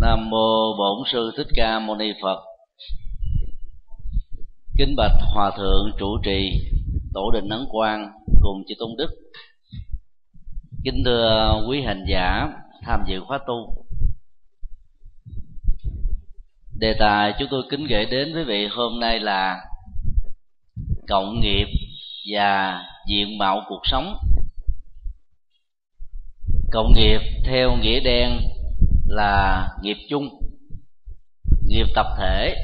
Nam mô Bổn sư Thích Ca Mâu Ni Phật. Kính bạch Hòa thượng trụ trì, Tổ đình Ấn Quang cùng chư tôn đức. Kính thưa quý hành giả tham dự khóa tu. Đề tài chúng tôi kính gửi đến quý vị hôm nay là cộng nghiệp và diện mạo cuộc sống. Cộng nghiệp theo nghĩa đen là nghiệp chung, nghiệp tập thể.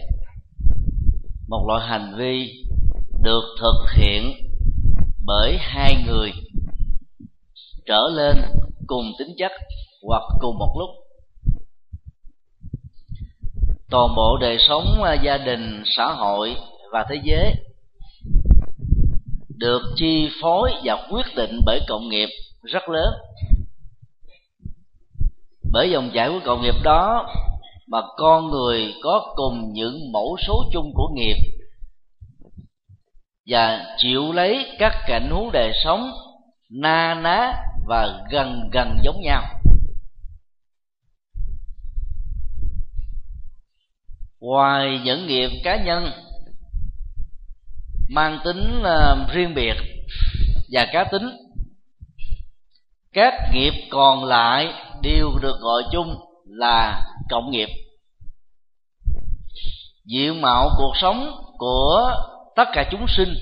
Một loại hành vi được thực hiện bởi hai người trở lên cùng tính chất hoặc cùng một lúc. Toàn bộ đời sống à, gia đình, xã hội và thế giới được chi phối và quyết định bởi cộng nghiệp rất lớn bởi dòng chảy của cộng nghiệp đó mà con người có cùng những mẫu số chung của nghiệp và chịu lấy các cảnh huống đời sống na ná và gần gần giống nhau. Ngoài những nghiệp cá nhân mang tính uh, riêng biệt và cá tính các nghiệp còn lại đều được gọi chung là cộng nghiệp. Diện mạo cuộc sống của tất cả chúng sinh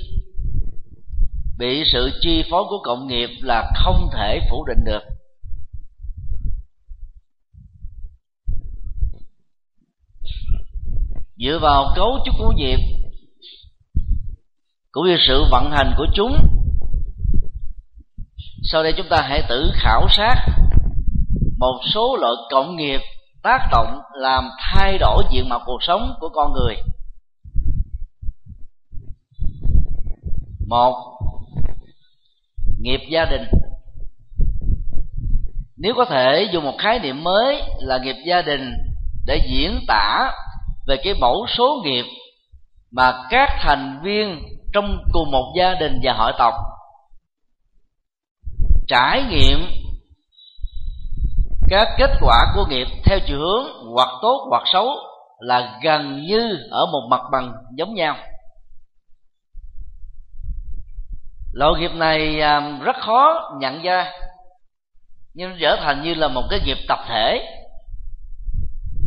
bị sự chi phối của cộng nghiệp là không thể phủ định được. Dựa vào cấu trúc của nghiệp cũng như sự vận hành của chúng, sau đây chúng ta hãy tự khảo sát một số loại cộng nghiệp tác động làm thay đổi diện mạo cuộc sống của con người. Một, nghiệp gia đình. Nếu có thể dùng một khái niệm mới là nghiệp gia đình để diễn tả về cái mẫu số nghiệp mà các thành viên trong cùng một gia đình và hội tộc. Trải nghiệm các kết quả của nghiệp theo chiều hướng hoặc tốt hoặc xấu là gần như ở một mặt bằng giống nhau. Loại nghiệp này à, rất khó nhận ra, nhưng trở thành như là một cái nghiệp tập thể,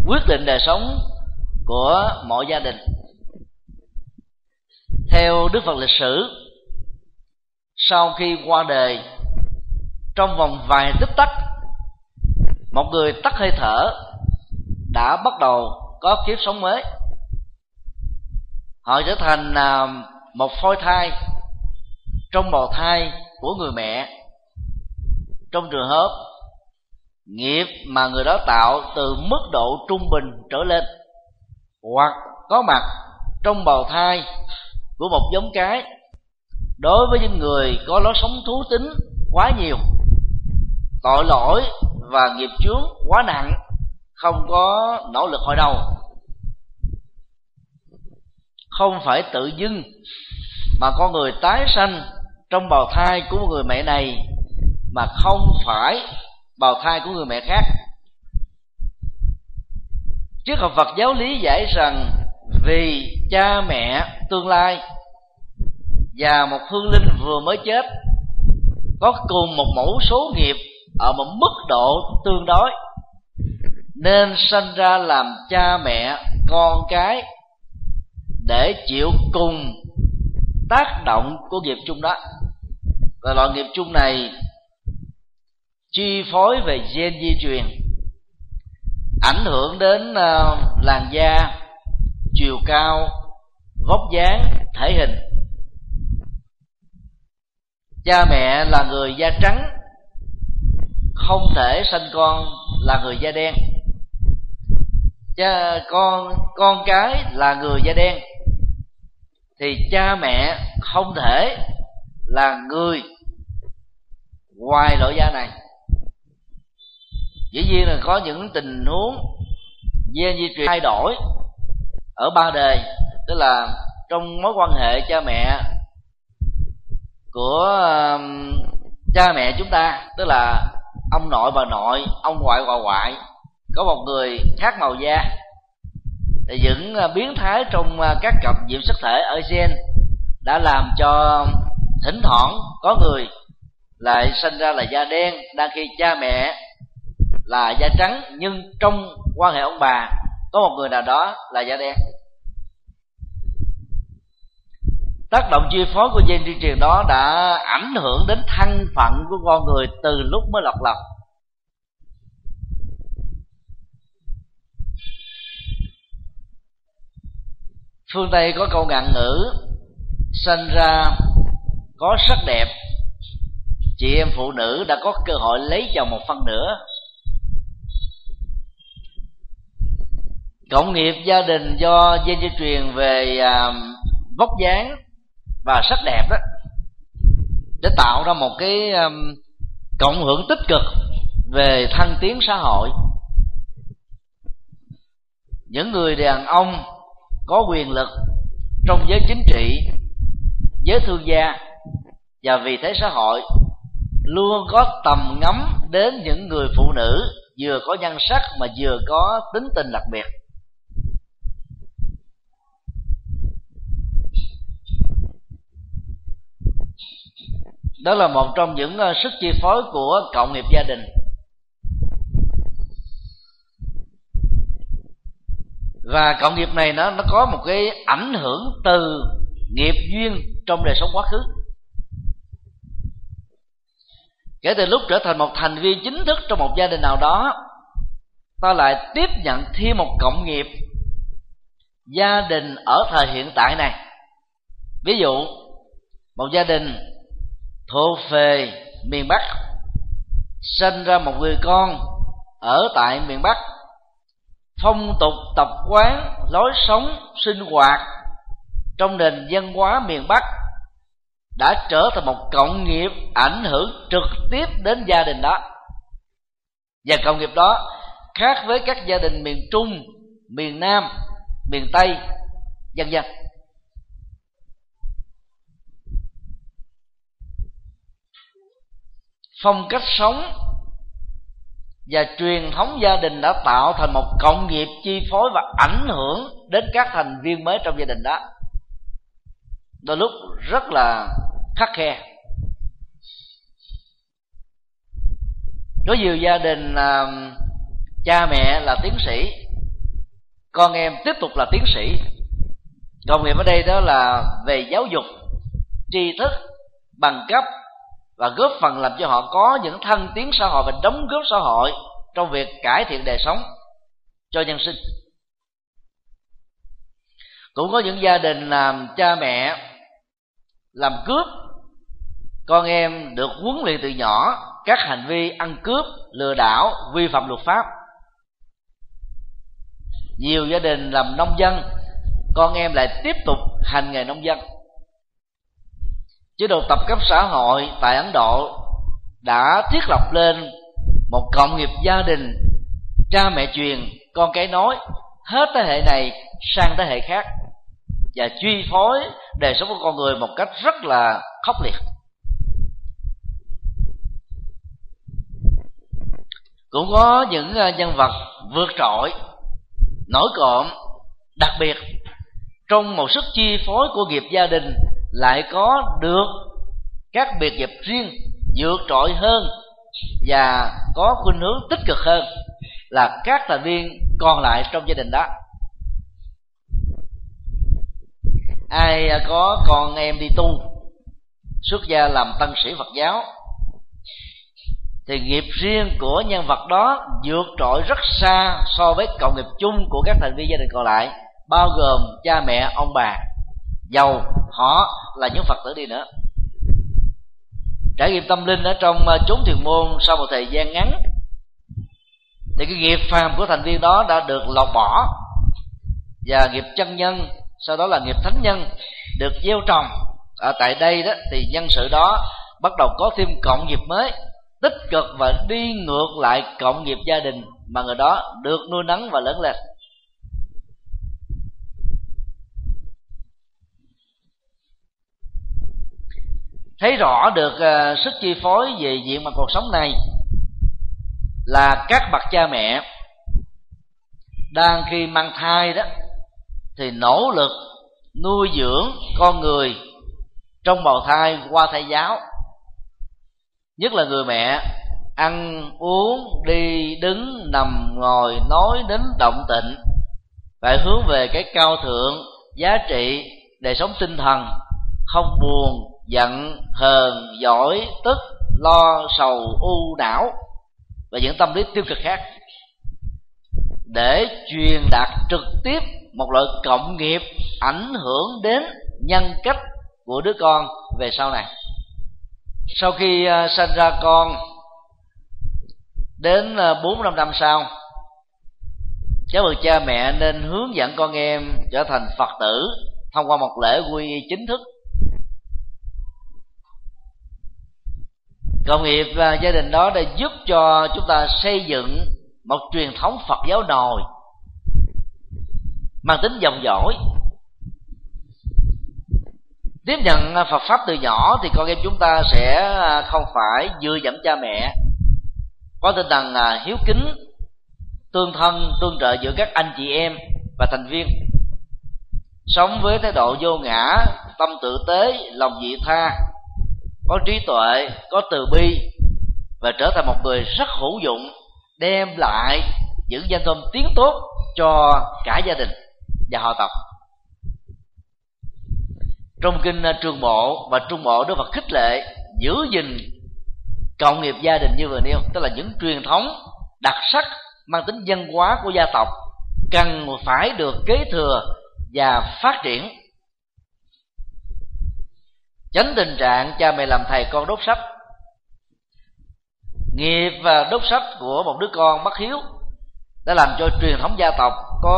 quyết định đời sống của mọi gia đình. Theo đức phật lịch sử, sau khi qua đời, trong vòng vài tích tắc một người tắt hơi thở đã bắt đầu có kiếp sống mới. Họ trở thành à, một phôi thai trong bào thai của người mẹ. Trong trường hợp nghiệp mà người đó tạo từ mức độ trung bình trở lên, hoặc có mặt trong bào thai của một giống cái, đối với những người có lối sống thú tính quá nhiều, tội lỗi và nghiệp chướng quá nặng, không có nỗ lực hồi đầu. Không phải tự dưng mà con người tái sanh trong bào thai của một người mẹ này, mà không phải bào thai của người mẹ khác. Triết học phật giáo lý giải rằng vì cha mẹ tương lai và một hương linh vừa mới chết, có cùng một mẫu số nghiệp ở một mức độ tương đối. Nên sanh ra làm cha mẹ, con cái, để chịu cùng tác động của nghiệp chung đó. Và loại nghiệp chung này chi phối về gen di truyền, ảnh hưởng đến ờ, làn da, chiều cao, vóc dáng, thể hình. Cha mẹ là người da trắng không thể sanh con là người da đen. Cha, con con cái là người da đen. Thì cha mẹ không thể là người ngoài loại da này. Dĩ nhiên là có những tình huống gen di truyền thay đổi ở ba đời tức là trong mối quan hệ cha mẹ của um, cha mẹ chúng ta, tức là ông nội bà nội, ông ngoại bà ngoại, có một người khác màu da. Thì những à, biến thái trong à, các cặp nhiễm sắc thể ở gen đã làm cho thỉnh thoảng có người lại sinh ra là da đen, đang khi cha mẹ là da trắng, nhưng trong quan hệ ông bà có một người nào đó là da đen tác động chi phối của gen di truyền đó đã ảnh hưởng đến thân phận của con người từ lúc mới lọt lòng. Phương tây có câu ngạn ngữ sinh ra có sắc đẹp chị em phụ nữ đã có cơ hội lấy chồng một phân nữa. Cộng nghiệp gia đình do gen di truyền về à, vóc dáng và sắc đẹp đó để tạo ra một cái um, cộng hưởng tích cực về thăng tiến xã hội. Những người đàn ông có quyền lực trong giới chính trị giới thương gia và vì thế xã hội luôn có tầm ngắm đến những người phụ nữ vừa có nhân sắc mà vừa có tính tình đặc biệt. Đó là một trong những ờ, sức chi phối của cộng nghiệp gia đình. Và cộng nghiệp này nó nó có một cái ảnh hưởng từ nghiệp duyên trong đời sống quá khứ. Kể từ lúc trở thành một thành viên chính thức trong một gia đình nào đó, ta lại tiếp nhận thêm một cộng nghiệp gia đình ở thời hiện tại này. Ví dụ, một gia đình thuộc về miền bắc, sinh ra một người con ở tại miền bắc. Phong tục tập quán, lối sống, sinh hoạt trong nền văn hóa miền bắc đã trở thành một cộng nghiệp ảnh hưởng trực tiếp đến gia đình đó. Và cộng nghiệp đó khác với các gia đình miền trung, miền nam, miền tây, vân vân. Phong cách sống và truyền thống gia đình đã tạo thành một cộng nghiệp chi phối và ảnh hưởng đến các thành viên mới trong gia đình đó. Đôi lúc rất là khắc khe. Có nhiều gia đình là cha mẹ là tiến sĩ, con em tiếp tục là tiến sĩ. Công nghiệp ở đây đó là về giáo dục, tri thức bằng cấp và góp phần làm cho họ có những thân tiến xã hội và đóng góp xã hội trong việc cải thiện đời sống cho nhân sinh. Cũng có những gia đình làm cha mẹ, làm cướp, con em được huấn luyện từ nhỏ các hành vi ăn cướp, lừa đảo, vi phạm luật pháp. Nhiều gia đình làm nông dân, con em lại tiếp tục hành nghề nông dân chế độ tập cấp xã hội tại ấn độ đã thiết lập lên một cộng nghiệp gia đình, cha mẹ truyền, con cái nói, hết thế hệ này sang thế hệ khác, và chi phối đời sống của con người một cách rất là khốc liệt. Cũng có những ờ, nhân vật vượt trội, nổi cộm, đặc biệt trong một sức chi phối của nghiệp gia đình lại có được các biệt nghiệp riêng vượt trội hơn và có khuynh hướng tích cực hơn là các thành viên còn lại trong gia đình đó. Ai có con em đi tu, xuất gia làm tăng sĩ phật giáo, thì nghiệp riêng của nhân vật đó vượt trội rất xa so với cộng nghiệp chung của các thành viên gia đình còn lại, bao gồm cha mẹ, ông bà dầu họ là những phật tử đi nữa. Trải nghiệm tâm linh ở trong ờ, chốn thiền môn sau một thời gian ngắn, thì cái nghiệp phàm của thành viên đó đã được lọc bỏ và nghiệp chân nhân, sau đó là nghiệp thánh nhân, được gieo trồng. Ở tại đây đó, thì nhân sự đó bắt đầu có thêm cộng nghiệp mới, tích cực và đi ngược lại cộng nghiệp gia đình mà người đó được nuôi nấng và lớn lên. Thấy rõ được uh, sức chi phối về diện mặt cuộc sống này là các bậc cha mẹ đang khi mang thai đó thì nỗ lực nuôi dưỡng con người trong bào thai qua thai giáo. Nhất là người mẹ ăn uống đi đứng nằm ngồi nói đến động tịnh phải hướng về cái cao thượng giá trị đời sống tinh thần không buồn giận, hờn, giỏi, tức, lo, sầu, u, não và những tâm lý tiêu cực khác để truyền đạt trực tiếp một loại cộng nghiệp ảnh hưởng đến nhân cách của đứa con về sau này. Sau khi à, sinh ra con, đến à, bốn năm năm sau các bậc cha mẹ nên hướng dẫn con em trở thành phật tử thông qua một lễ quy y chính thức. Công nghiệp và gia đình đó đã giúp cho chúng ta xây dựng một truyền thống phật giáo nồi, mang tính dòng dõi. Tiếp nhận à, Phật pháp từ nhỏ thì con em chúng ta sẽ à, không phải dựa dẫm cha mẹ. Có tinh thần à, hiếu kính, tương thân, tương trợ giữa các anh chị em và thành viên. Sống với thái độ vô ngã, tâm tự tế, lòng vị tha có trí tuệ, có từ bi và trở thành một người rất hữu dụng, đem lại những danh thơm tiếng tốt cho cả gia đình và họ tộc. Trong kinh trường bộ và trung bộ đức phật khích lệ giữ gìn cộng nghiệp gia đình như vừa nêu, tức là những truyền thống đặc sắc mang tính văn hóa của gia tộc cần phải được kế thừa và phát triển tránh tình trạng cha mẹ làm thầy con đốt sách nghiệp và đốt sách của một đứa con bất hiếu đã làm cho truyền thống gia tộc có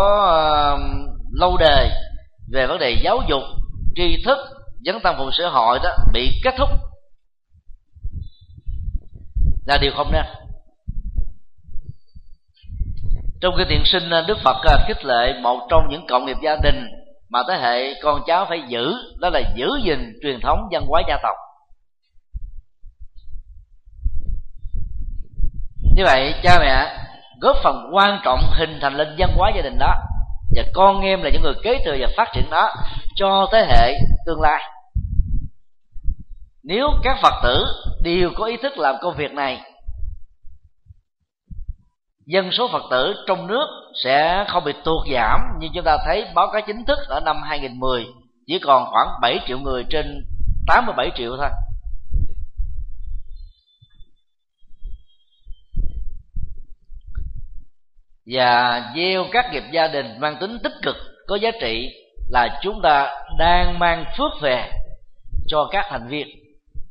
uh, lâu đề về vấn đề giáo dục tri thức dấn tâm phụ xã hội đó bị kết thúc. Là điều không nên. Trong cái thiện sinh ờ, đức phật à, khích lệ một trong những cộng nghiệp gia đình mà thế hệ con cháu phải giữ, đó là giữ gìn truyền thống văn hóa gia tộc. Như vậy, cha mẹ góp phần quan trọng hình thành lên văn hóa gia đình đó. Và con em là những người kế thừa và phát triển đó cho thế hệ tương lai. Nếu các phật tử đều có ý thức làm công việc này dân số Phật tử trong nước sẽ không bị tuột giảm như chúng ta thấy báo cáo chính thức ở năm 2010 chỉ còn khoảng 7 triệu người trên 87 triệu thôi. Và gieo các nghiệp gia đình mang tính tích cực, có giá trị là chúng ta đang mang phước về cho các thành viên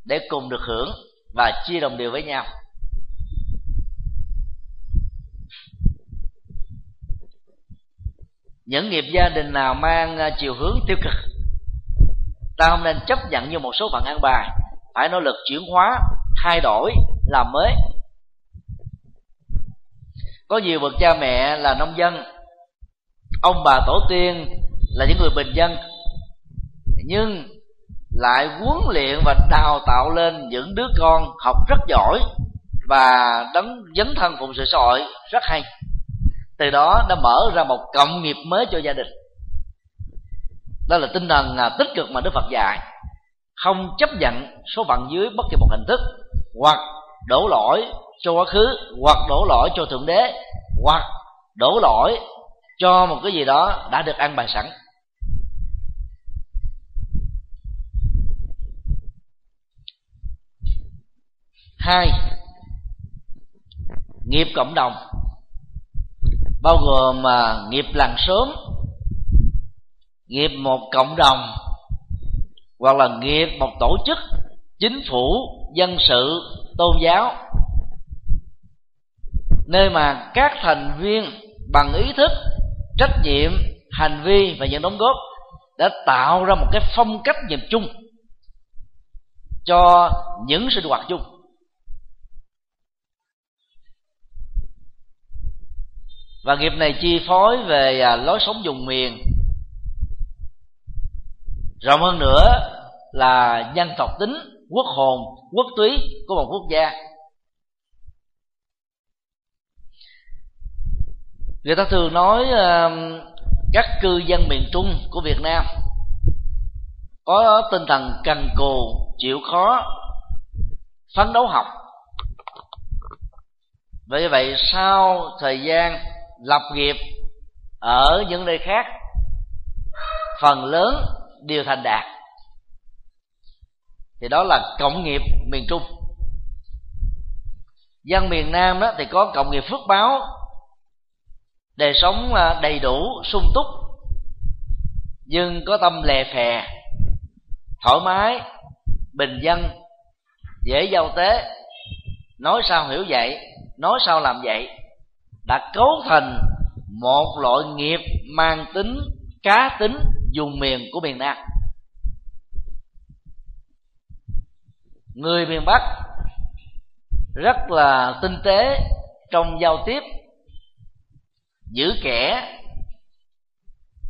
để cùng được hưởng và chia đồng đều với nhau. Những nghiệp gia đình nào mang à, chiều hướng tiêu cực, ta không nên chấp nhận như một số phận ăn bài. Phải nỗ lực chuyển hóa, thay đổi, làm mới. Có nhiều bậc cha mẹ là nông dân. Ông bà tổ tiên là những người bình dân. Nhưng lại huấn luyện và đào tạo lên những đứa con học rất giỏi và đấng dấn thân phụng sự xã hội rất hay từ đó đã mở ra một cộng nghiệp mới cho gia đình. Đó là tinh thần à, tích cực mà đức phật dạy. Không chấp nhận số phận dưới bất kỳ một hình thức, hoặc đổ lỗi cho quá khứ, hoặc đổ lỗi cho thượng đế, hoặc đổ lỗi cho một cái gì đó đã được ăn bài sẵn. Hai, nghiệp cộng đồng bao gồm mà nghiệp làng sớm nghiệp một cộng đồng, hoặc là nghiệp một tổ chức, chính phủ, dân sự, tôn giáo. Nơi mà các thành viên bằng ý thức, trách nhiệm, hành vi và những đóng góp đã tạo ra một cái phong cách nhìn chung cho những sinh hoạt chung. Và nghiệp này chi phối về à, lối sống dùng miền. Rộng hơn nữa là dân tộc tính, quốc hồn, quốc túy của một quốc gia. Người ta thường nói à, các cư dân miền trung của việt nam có tinh thần cần cù, chịu khó, phấn đấu học. Vậy vậy, sau thời gian lập nghiệp ở những nơi khác, phần lớn đều thành đạt. Thì đó là cộng nghiệp miền trung. Dân miền nam đó thì có cộng nghiệp phước báo, đời sống à, đầy đủ, sung túc, nhưng có tâm lè phè, thoải mái, bình dân, dễ giao tế, nói sao hiểu vậy, nói sao làm vậy đã cấu thành một loại nghiệp mang tính, cá tính dùng miền của miền nam. Người miền bắc rất là tinh tế trong giao tiếp, giữ kẻ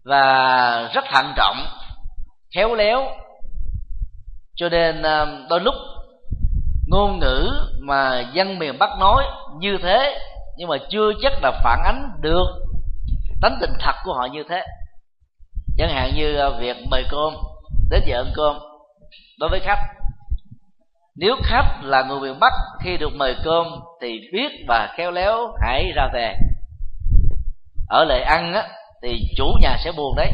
và rất thận trọng, khéo léo. Cho nên ờ, đôi lúc ngôn ngữ mà dân miền bắc nói như thế nhưng mà chưa chắc là phản ánh được tánh tình thật của họ như thế. Chẳng hạn như à, việc mời cơm, đến giờ ăn cơm đối với khách. Nếu khách là người miền bắc, khi được mời cơm thì biết và khéo léo hãy ra về. Ở lại ăn á, thì chủ nhà sẽ buồn đấy.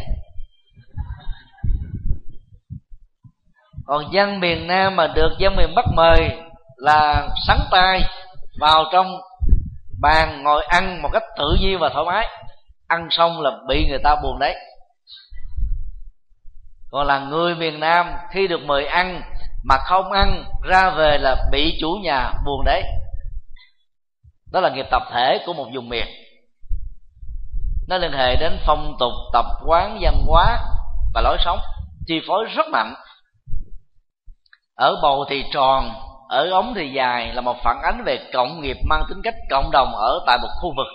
Còn dân miền nam mà được dân miền bắc mời là sắn tay vào trong bàn ngồi ăn một cách tự nhiên và thoải mái. Ăn xong là bị người ta buồn đấy. Còn là người miền nam, khi được mời ăn mà không ăn, ra về là bị chủ nhà buồn đấy. Đó là nghiệp tập thể của một vùng miền. Nó liên hệ đến phong tục, tập quán, văn hóa và lối sống, chi phối rất mạnh. Ở bầu thì tròn ở ống thì dài là một phản ánh về cộng nghiệp mang tính cách cộng đồng ở tại một khu vực.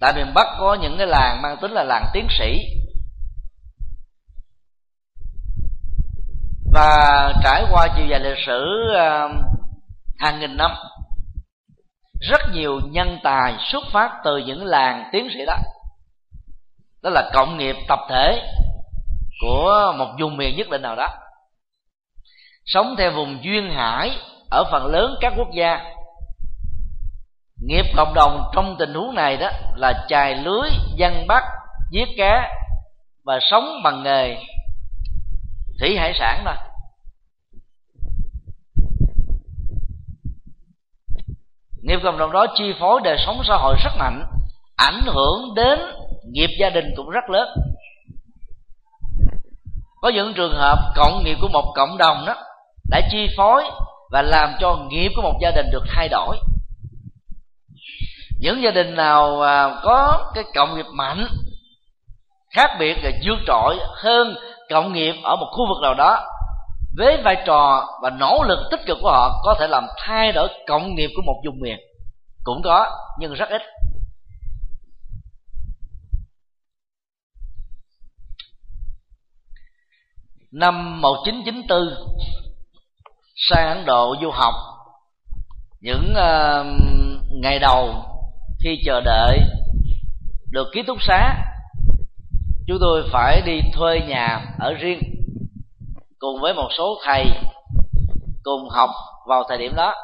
Tại miền bắc có những cái làng mang tính là làng tiến sĩ. Và trải qua chiều dài lịch sử ờ, hàng nghìn năm, rất nhiều nhân tài xuất phát từ những làng tiến sĩ đó. Đó là cộng nghiệp tập thể của một vùng miền nhất định nào đó sống theo vùng duyên hải ở phần lớn các quốc gia. Nghiệp cộng đồng trong tình huống này đó là chài lưới, dân bắt, giết cá và sống bằng nghề thủy hải sản thôi. Nghiệp cộng đồng đó chi phối đời sống xã hội rất mạnh, ảnh hưởng đến nghiệp gia đình cũng rất lớn. Có những trường hợp cộng nghiệp của một cộng đồng đó đã chi phối và làm cho nghiệp của một gia đình được thay đổi. Những gia đình nào à, có cái cộng nghiệp mạnh, khác biệt và vượt trội hơn cộng nghiệp ở một khu vực nào đó, với vai trò và nỗ lực tích cực của họ có thể làm thay đổi cộng nghiệp của một vùng miền. Cũng có, nhưng rất ít. Năm 1994 sang Ấn Độ du học. Những uh, ngày đầu khi chờ đợi được ký túc xá chúng tôi phải đi thuê nhà ở riêng cùng với một số thầy cùng học vào thời điểm đó.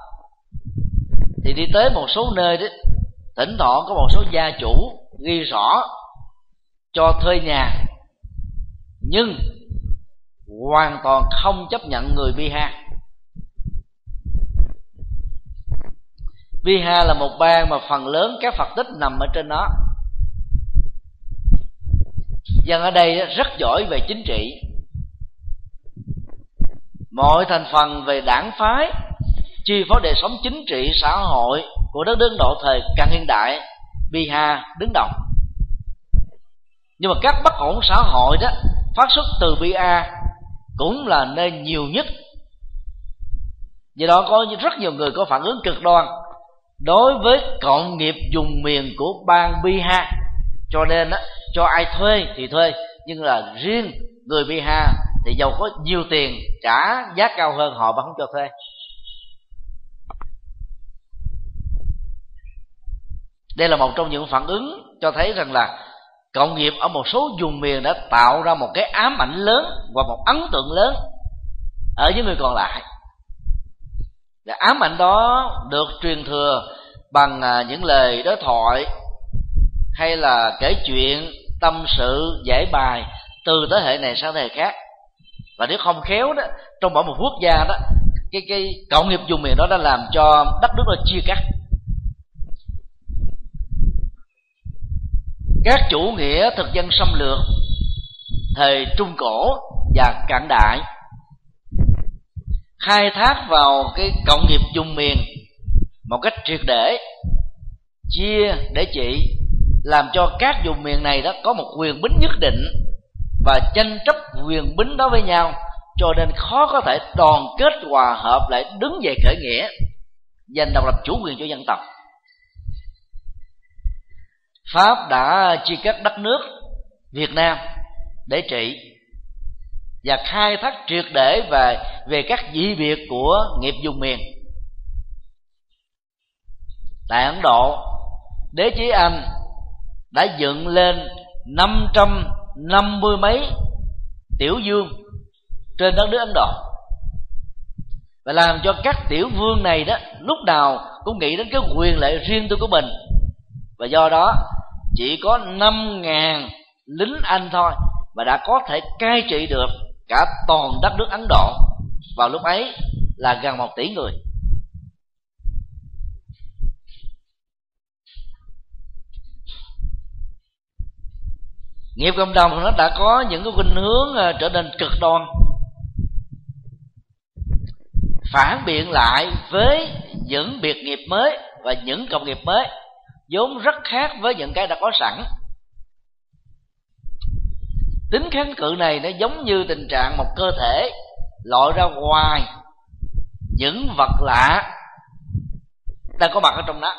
Thì đi tới một số nơi đó thỉnh thoảng có một số gia chủ ghi rõ cho thuê nhà nhưng hoàn toàn không chấp nhận người Biha Biha là một bang mà phần lớn các Phật tích nằm ở trên nó. dân ở đây rất giỏi về chính trị. Mọi thành phần về đảng phái, chi phối đời sống chính trị, xã hội của đất nước độ thời càng hiện đại Biha đứng đầu. Nhưng mà các bất ổn xã hội đó, phát xuất từ Biha cũng là nơi nhiều nhất. Do đó có rất nhiều người có phản ứng cực đoan đối với cộng nghiệp dùng miền của bang Bihar cho nên á, cho ai thuê thì thuê nhưng là riêng người Bihar thì giàu có nhiều tiền trả giá cao hơn họ vẫn không cho thuê. Đây là một trong những phản ứng cho thấy rằng là cộng nghiệp ở một số vùng miền đã tạo ra một cái ám ảnh lớn và một ấn tượng lớn ở những người còn lại và ám ảnh đó được truyền thừa bằng à, những lời đối thoại hay là kể chuyện, tâm sự, giải bài từ thế hệ này sang thế hệ khác. Và nếu không khéo đó, trong mỗi một quốc gia đó, cái cái cộng nghiệp dùng miền đó đã làm cho đất nước nó chia cắt. Các chủ nghĩa thực dân xâm lược, thời trung cổ và cận đại khai thác vào cái cộng nghiệp dùng miền một cách triệt để, chia để trị làm cho các vùng miền này đó có một quyền bính nhất định và tranh chấp quyền bính đó với nhau, cho nên khó có thể đoàn kết hòa hợp lại đứng về khởi nghĩa, giành độc lập chủ quyền cho dân tộc. Pháp đã chia cắt đất nước việt nam để trị và khai thác triệt để về về các dị biệt của nghiệp dùng miền. Tại ấn độ, đế chế anh đã dựng lên năm trăm năm mươi mấy tiểu vương trên đất nước ấn độ. Và làm cho các tiểu vương này đó, lúc nào cũng nghĩ đến cái quyền lợi riêng tư của mình. Và do đó, chỉ có năm ngàn lính anh thôi mà đã có thể cai trị được cả toàn đất nước ấn độ, vào lúc ấy là gần một tỷ người. Nghiệp cộng đồng nó đã có những cái khuynh hướng ờ, trở nên cực đoan. Phản biện lại với những biệt nghiệp mới và những công nghiệp mới, vốn rất khác với những cái đã có sẵn tính kháng cự này nó giống như tình trạng một cơ thể lội ra ngoài những vật lạ. Đang có mặt ở trong đó.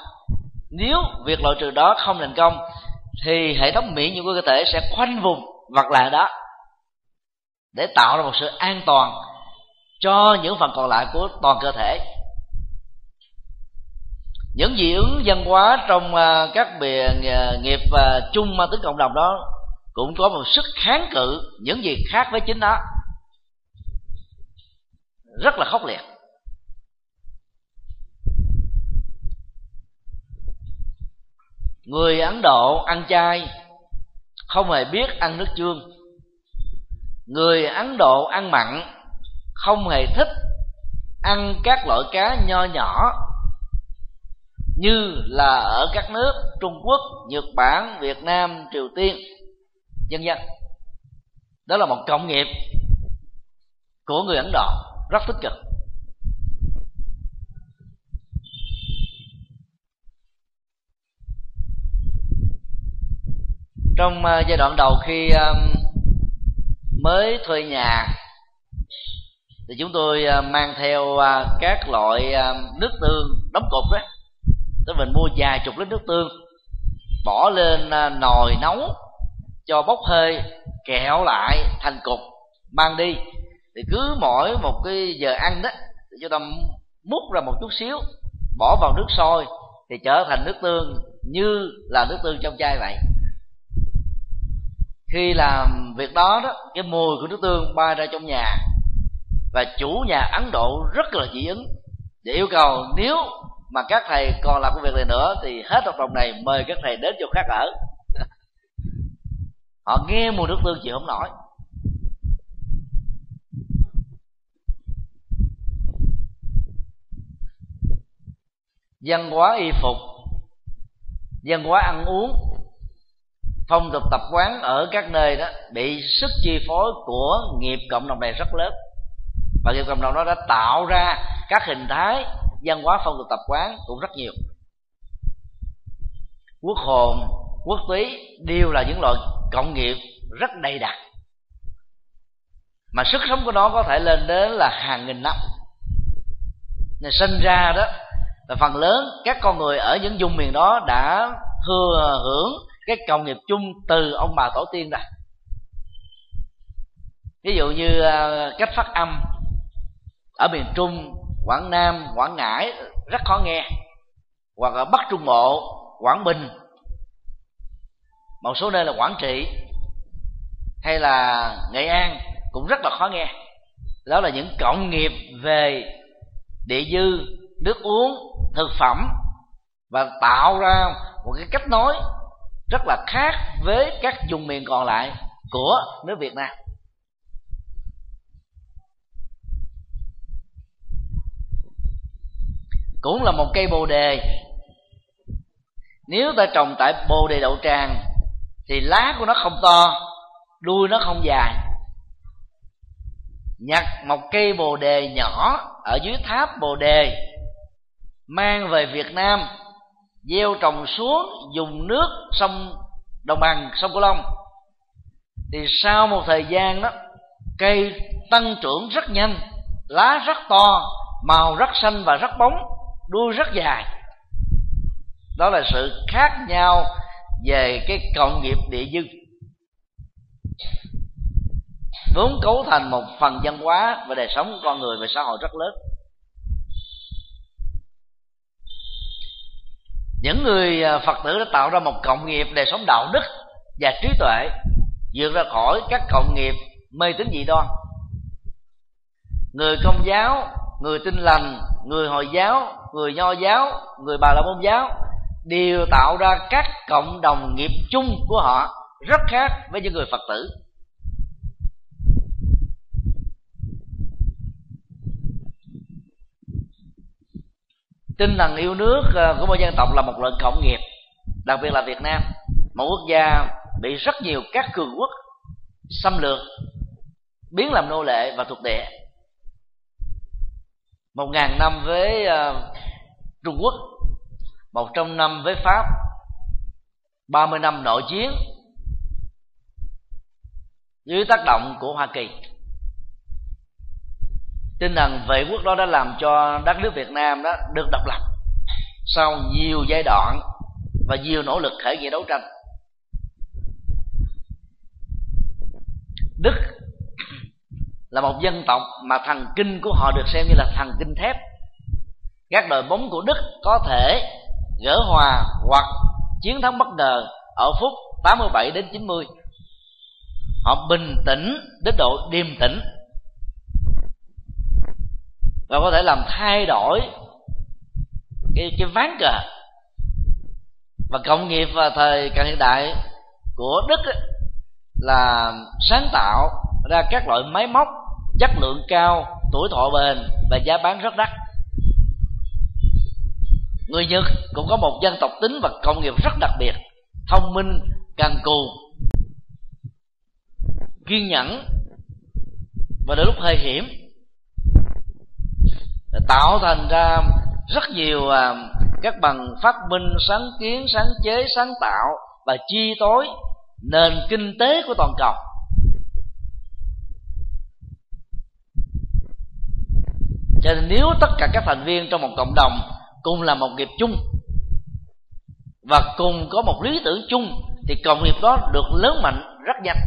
Nếu việc loại trừ đó không thành công, thì hệ thống miễn nhiễm của cơ thể sẽ khoanh vùng vật lạ đó để tạo ra một sự an toàn cho những phần còn lại của toàn cơ thể. Những dị ứng văn hóa trong à, các bề à, nghiệp à, chung mang tính cộng đồng đó cũng có một sức kháng cự những gì khác với chính nó. Rất là khốc liệt. Người ấn độ ăn chay, không hề biết ăn nước chương. Người ấn độ ăn mặn, không hề thích ăn các loại cá nho nhỏ như là ở các nước trung quốc, nhật bản, việt nam, triều tiên vân vân đó là một cộng nghiệp của người ấn độ, rất tích cực. Trong ờ, giai đoạn đầu khi mới thuê nhà, thì chúng tôi ờ, mang theo ờ, các loại nước tương đóng cục đó tức mình mua vài chục lít nước tương, bỏ lên nồi nấu cho bốc hơi, kẹo lại thành cục, mang đi. Thì cứ mỗi một cái giờ ăn đó, thì chúng ta múc ra một chút xíu, bỏ vào nước sôi, thì trở thành nước tương như là nước tương trong chai vậy. Khi làm việc đó đó, cái mùi của nước tương bay ra trong nhà, và chủ nhà ấn độ rất là dị ứng, để yêu cầu nếu mà các thầy còn làm công việc này nữa, thì hết hợp đồng này mời các thầy đến chỗ khác ở họ nghe mùi nước tương chịu không nổi. Văn hóa y phục, văn hóa ăn uống, phong tục tập quán ở các nơi đó bị sức chi phối của nghiệp cộng đồng này rất lớn. Và nghiệp cộng đồng đó đã tạo ra các hình thái văn hóa phong tục tập quán cũng rất nhiều. Quốc hồn quốc túy đều là những loại cộng nghiệp rất đầy đặn mà sức sống của nó có thể lên đến là hàng nghìn năm. Nên sinh ra đó là phần lớn các con người ở những vùng miền đó đã thừa hưởng cái cộng nghiệp chung từ ông bà tổ tiên rồi. Ví dụ như à, cách phát âm ở miền trung, quảng nam, quảng ngãi rất khó nghe, hoặc ở bắc trung bộ, quảng bình một số nơi là quảng trị, hay là nghệ an, cũng rất là khó nghe. Đó là những cộng nghiệp về địa dư, nước uống, thực phẩm, và tạo ra một cái cách nói rất là khác với các vùng miền còn lại của nước Việt Nam. Cũng là một cây bồ đề. Nếu ta trồng tại bồ đề đậu tràng thì lá của nó không to, đuôi nó không dài. Nhặt một cây bồ đề nhỏ ở dưới tháp bồ đề, mang về việt nam, gieo trồng xuống dùng nước sông đồng bằng, sông cửu long. Thì sau một thời gian đó, cây tăng trưởng rất nhanh, lá rất to, màu rất xanh và rất bóng, đuôi rất dài. Đó là sự khác nhau về cái cộng nghiệp địa dư. Vốn cấu thành một phần văn hóa và đời sống của con người và xã hội rất lớn. Những người à, phật tử đã tạo ra một cộng nghiệp đời sống đạo đức và trí tuệ, vượt ra khỏi các cộng nghiệp mê tín dị đoan. Người công giáo, người tin lành, người hồi giáo, người nho giáo, người bà la môn giáo đều tạo ra các cộng đồng nghiệp chung của họ rất khác với những người phật tử. Tinh thần yêu nước ờ, của mỗi dân tộc là một loại cộng nghiệp đặc biệt là việt nam một quốc gia bị rất nhiều các cường quốc xâm lược biến làm nô lệ và thuộc địa. Một ngàn năm với uh, trung quốc một trăm năm với pháp. Ba mươi năm nội chiến. Dưới tác động của hoa kỳ. Tinh thần vệ quốc đó đã làm cho đất nước việt nam đó được độc lập sau nhiều giai đoạn và nhiều nỗ lực khởi nghĩa đấu tranh. Đức là một dân tộc mà thần kinh của họ được xem như là thần kinh thép. Các đội bóng của đức có thể gỡ hòa hoặc chiến thắng bất ngờ ở phút 87 đến 90 họ bình tĩnh đến độ điềm tĩnh. Và có thể làm thay đổi cái cái ván cờ. Và công nghiệp và thời càng hiện đại của đức ấy, là sáng tạo ra các loại máy móc chất lượng cao tuổi thọ bền và giá bán rất đắt người nhật cũng có một dân tộc tính và công nghiệp rất đặc biệt, thông minh cần cù, kiên nhẫn và đôi lúc hơi hiểm. Tạo thành ra rất nhiều à, các bằng phát minh sáng kiến, sáng chế, sáng tạo và chi tối nền kinh tế của toàn cầu. Cho nên nếu tất cả các thành viên trong một cộng đồng cùng là một nghiệp chung. Và cùng có một lý tưởng chung thì cộng nghiệp đó được lớn mạnh rất nhanh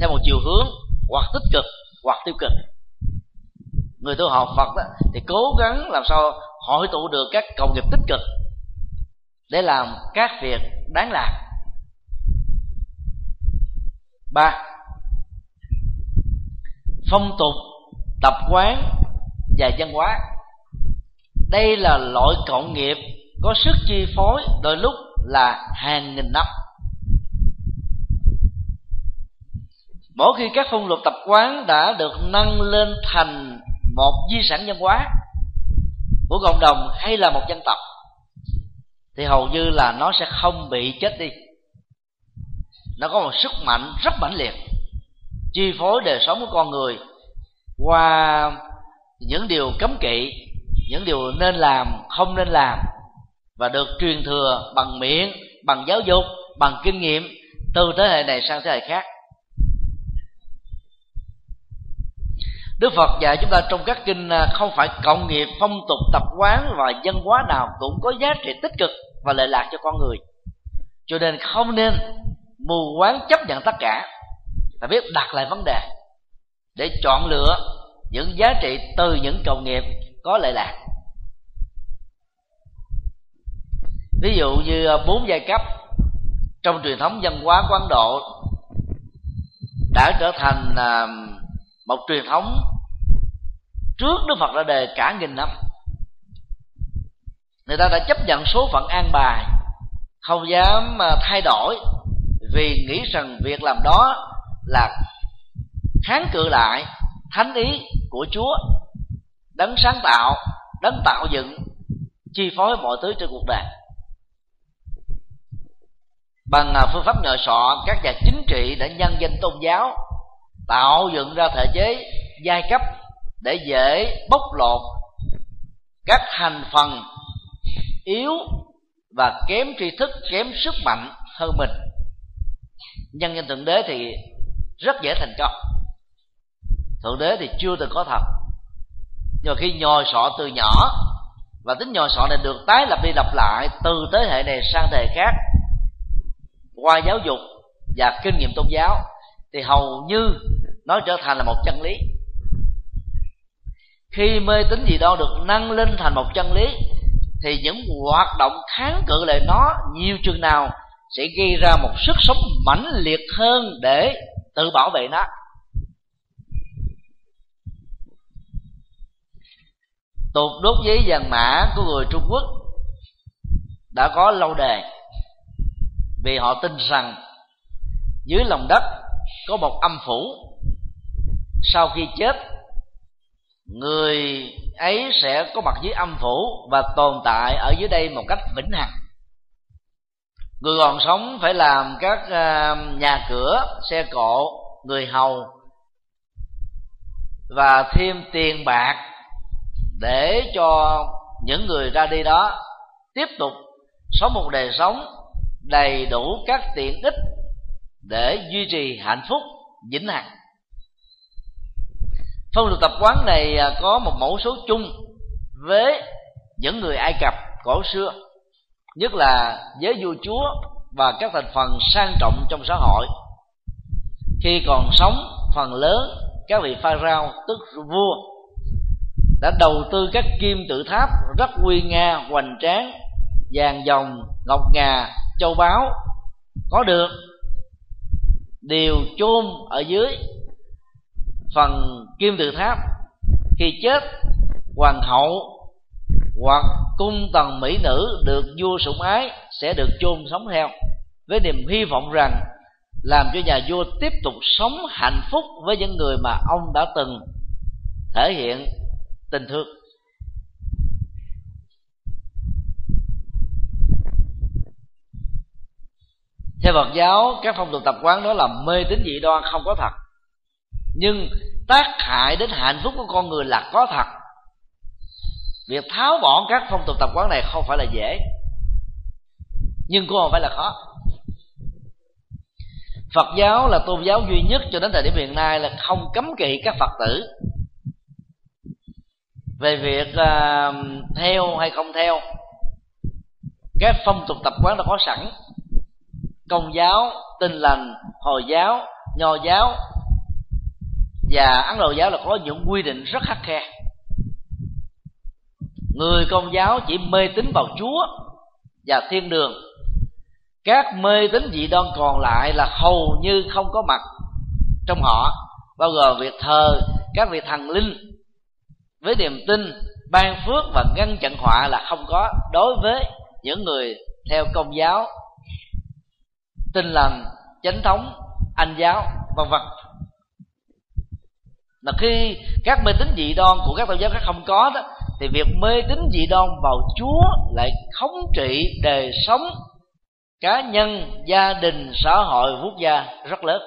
theo một chiều hướng hoặc tích cực hoặc tiêu cực. Người tu học phật đó, thì cố gắng làm sao hội tụ được các cộng nghiệp tích cực để làm các việc đáng làm. Ba phong tục tập quán và văn hóa đây là loại cộng nghiệp có sức chi phối đôi lúc là hàng nghìn năm. Mỗi khi các phong tục tập quán đã được nâng lên thành một di sản văn hóa của cộng đồng hay là một dân tộc, thì hầu như là nó sẽ không bị chết đi. Nó có một sức mạnh rất mãnh liệt, chi phối đời sống của con người qua những điều cấm kỵ những điều nên làm, không nên làm và được truyền thừa bằng miệng, bằng giáo dục, bằng kinh nghiệm từ thế hệ này sang thế hệ khác. Đức Phật dạy chúng ta trong các kinh à, không phải cộng nghiệp, phong tục, tập quán và dân hóa nào cũng có giá trị tích cực và lợi lạc cho con người. Cho nên không nên mù quáng chấp nhận tất cả. Ta biết đặt lại vấn đề để chọn lựa những giá trị từ những cộng nghiệp có lệ lạc. Ví dụ như ờ, bốn giai cấp trong truyền thống văn hóa của ấn độ đã trở thành ờ, một truyền thống trước đức phật ra đề cả nghìn năm. Người ta đã chấp nhận số phận an bài, không dám ờ, thay đổi vì nghĩ rằng việc làm đó là kháng cự lại thánh ý của chúa đấng sáng tạo, đấng tạo dựng, chi phối mọi thứ trên cuộc đời. Bằng à, phương pháp nhờ sọ, các nhà chính trị đã nhân danh tôn giáo, tạo dựng ra thể chế giai cấp để dễ bóc lột các thành phần yếu và kém tri thức, kém sức mạnh hơn mình. Nhân danh thượng đế thì rất dễ thành công. Thượng đế thì chưa từng có thật nhưng mà khi nhồi sọ từ nhỏ. Và tính nhồi sọ này được tái lập đi lặp lại từ thế hệ này sang thế hệ khác. Qua giáo dục và kinh nghiệm tôn giáo thì hầu như nó trở thành là một chân lý. Khi mê tín gì đó được nâng lên thành một chân lý, thì những hoạt động kháng cự lại nó nhiều chừng nào sẽ gây ra một sức sống mãnh liệt hơn để tự bảo vệ nó. Tục đốt giấy vàng mã của người trung quốc đã có lâu đời vì họ tin rằng dưới lòng đất có một âm phủ. Sau khi chết, người ấy sẽ có mặt dưới âm phủ và tồn tại ở dưới đây một cách vĩnh hằng. Người còn sống phải làm các à, nhà cửa, xe cộ, người hầu và thêm tiền bạc để cho những người ra đi đó tiếp tục sống một đời sống đầy đủ các tiện ích để duy trì hạnh phúc, vĩnh hằng. Phong tục tập quán này à, có một mẫu số chung với những người ai cập cổ xưa, nhất là với vua chúa và các thành phần sang trọng trong xã hội. Khi còn sống phần lớn, các vị pha rao tức vua đã đầu tư các kim tự tháp rất uy nga, hoành tráng, vàng dòng, ngọc ngà, châu báu. Có được đều chôn ở dưới phần kim tự tháp, khi chết, hoàng hậu hoặc cung tần mỹ nữ được vua sủng ái sẽ được chôn sống theo, với niềm hy vọng rằng làm cho nhà vua tiếp tục sống hạnh phúc với những người mà ông đã từng thể hiện tình thương. Theo phật giáo, các phong tục tập quán đó là mê tín dị đoan không có thật. Nhưng tác hại đến hạnh phúc của con người là có thật. Việc tháo bỏ các phong tục tập quán này không phải là dễ. Nhưng cũng không phải là khó. Phật giáo là tôn giáo duy nhất cho đến thời điểm hiện nay là không cấm kỵ các phật tử về việc uh, theo hay không theo. Các phong tục tập quán đã có sẵn. Công giáo tinh lành hồi giáo nho giáo và ấn độ giáo là có những quy định rất khắc khe. Người công giáo chỉ mê tín vào chúa và thiên đường. Các mê tín dị đoan còn lại là hầu như không có mặt trong họ bao gồm việc thờ các vị thần linh với niềm tin, ban phước và ngăn chặn họa là không có đối với những người theo công giáo. Tin lành, chánh thống, anh giáo, vân vân. Là khi các mê tín dị đoan của các tôn giáo khác không có đó, thì việc mê tín dị đoan vào chúa lại khống trị đời sống cá nhân, gia đình, xã hội, quốc gia rất lớn.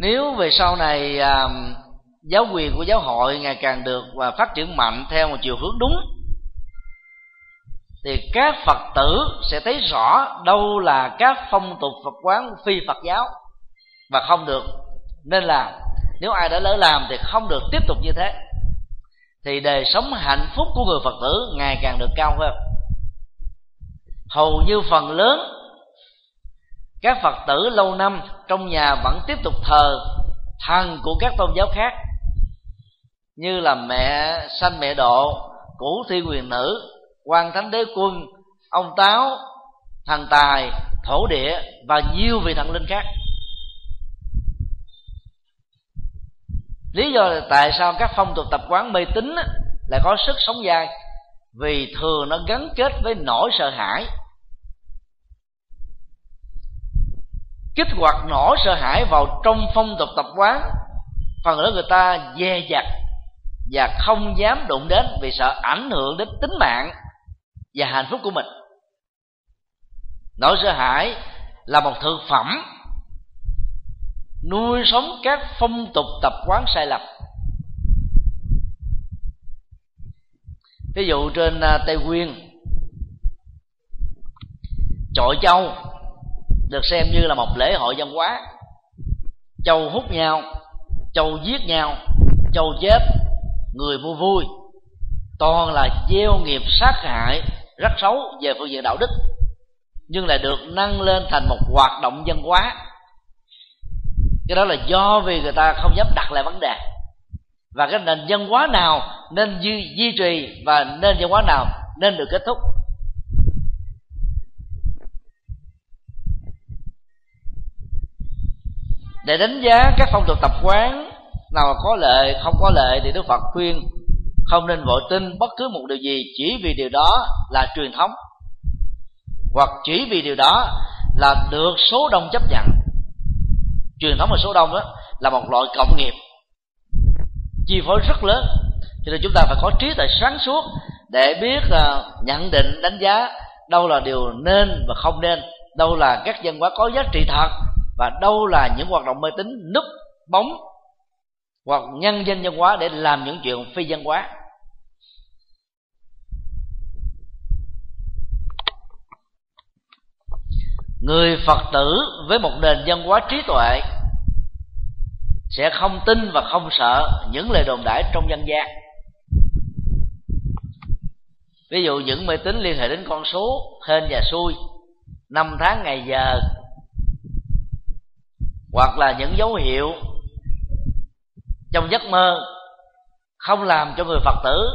Nếu về sau này à, giáo quyền của giáo hội ngày càng được và phát triển mạnh theo một chiều hướng đúng thì các phật tử sẽ thấy rõ đâu là các phong tục phật quán phi phật giáo và không được. Nên làm nếu ai đã lỡ làm thì không được tiếp tục như thế. Thì đời sống hạnh phúc của người phật tử ngày càng được cao hơn. Hầu như phần lớn các phật tử lâu năm trong nhà vẫn tiếp tục thờ thần của các tôn giáo khác, như là mẹ, sanh mẹ độ cũ thi quyền nữ, quan thánh đế quân, ông táo, thần tài, thổ địa và nhiều vị thần linh khác. Lý do là tại sao các phong tục tập quán mê tín lại có sức sống dai, vì thường nó gắn kết với nỗi sợ hãi. Kích hoạt nỗi sợ hãi vào trong phong tục tập quán. Phần lớn người ta dè dặt và không dám đụng đến vì sợ ảnh hưởng đến tính mạng và hạnh phúc của mình. Nỗi sợ hãi là một thực phẩm nuôi sống các phong tục tập quán sai lầm. Ví dụ trên à, tây nguyên chọi châu được xem như là một lễ hội văn hóa. Châu hút nhau châu giết nhau châu chết người mua vui. Toàn là gieo nghiệp sát hại rất xấu về phương diện đạo đức nhưng lại được nâng lên thành một hoạt động văn hóa. Cái đó là do vì người ta không dám đặt lại vấn đề. Và cái nền văn hóa nào nên duy, duy trì và nền văn hóa nào nên được kết thúc? Để đánh giá các phong tục tập quán nào có lệ không có lệ thì đức phật khuyên không nên vội tin bất cứ một điều gì chỉ vì điều đó là truyền thống. Hoặc chỉ vì điều đó là được số đông chấp nhận. Truyền thống và số đông đó là một loại cộng nghiệp chi phối rất lớn. Cho nên chúng ta phải có trí tuệ sáng suốt để biết uh, nhận định đánh giá đâu là điều nên và không nên đâu là các dân hóa có giá trị thật và đâu là những hoạt động mê tín núp bóng hoặc nhân danh văn hóa để làm những chuyện phi văn hóa? Người phật tử với một nền văn hóa trí tuệ sẽ không tin và không sợ những lời đồn đãi trong dân gian. Ví dụ những mê tín liên hệ đến con số, hên và xui, năm tháng ngày giờ hoặc là những dấu hiệu trong giấc mơ không làm cho người phật tử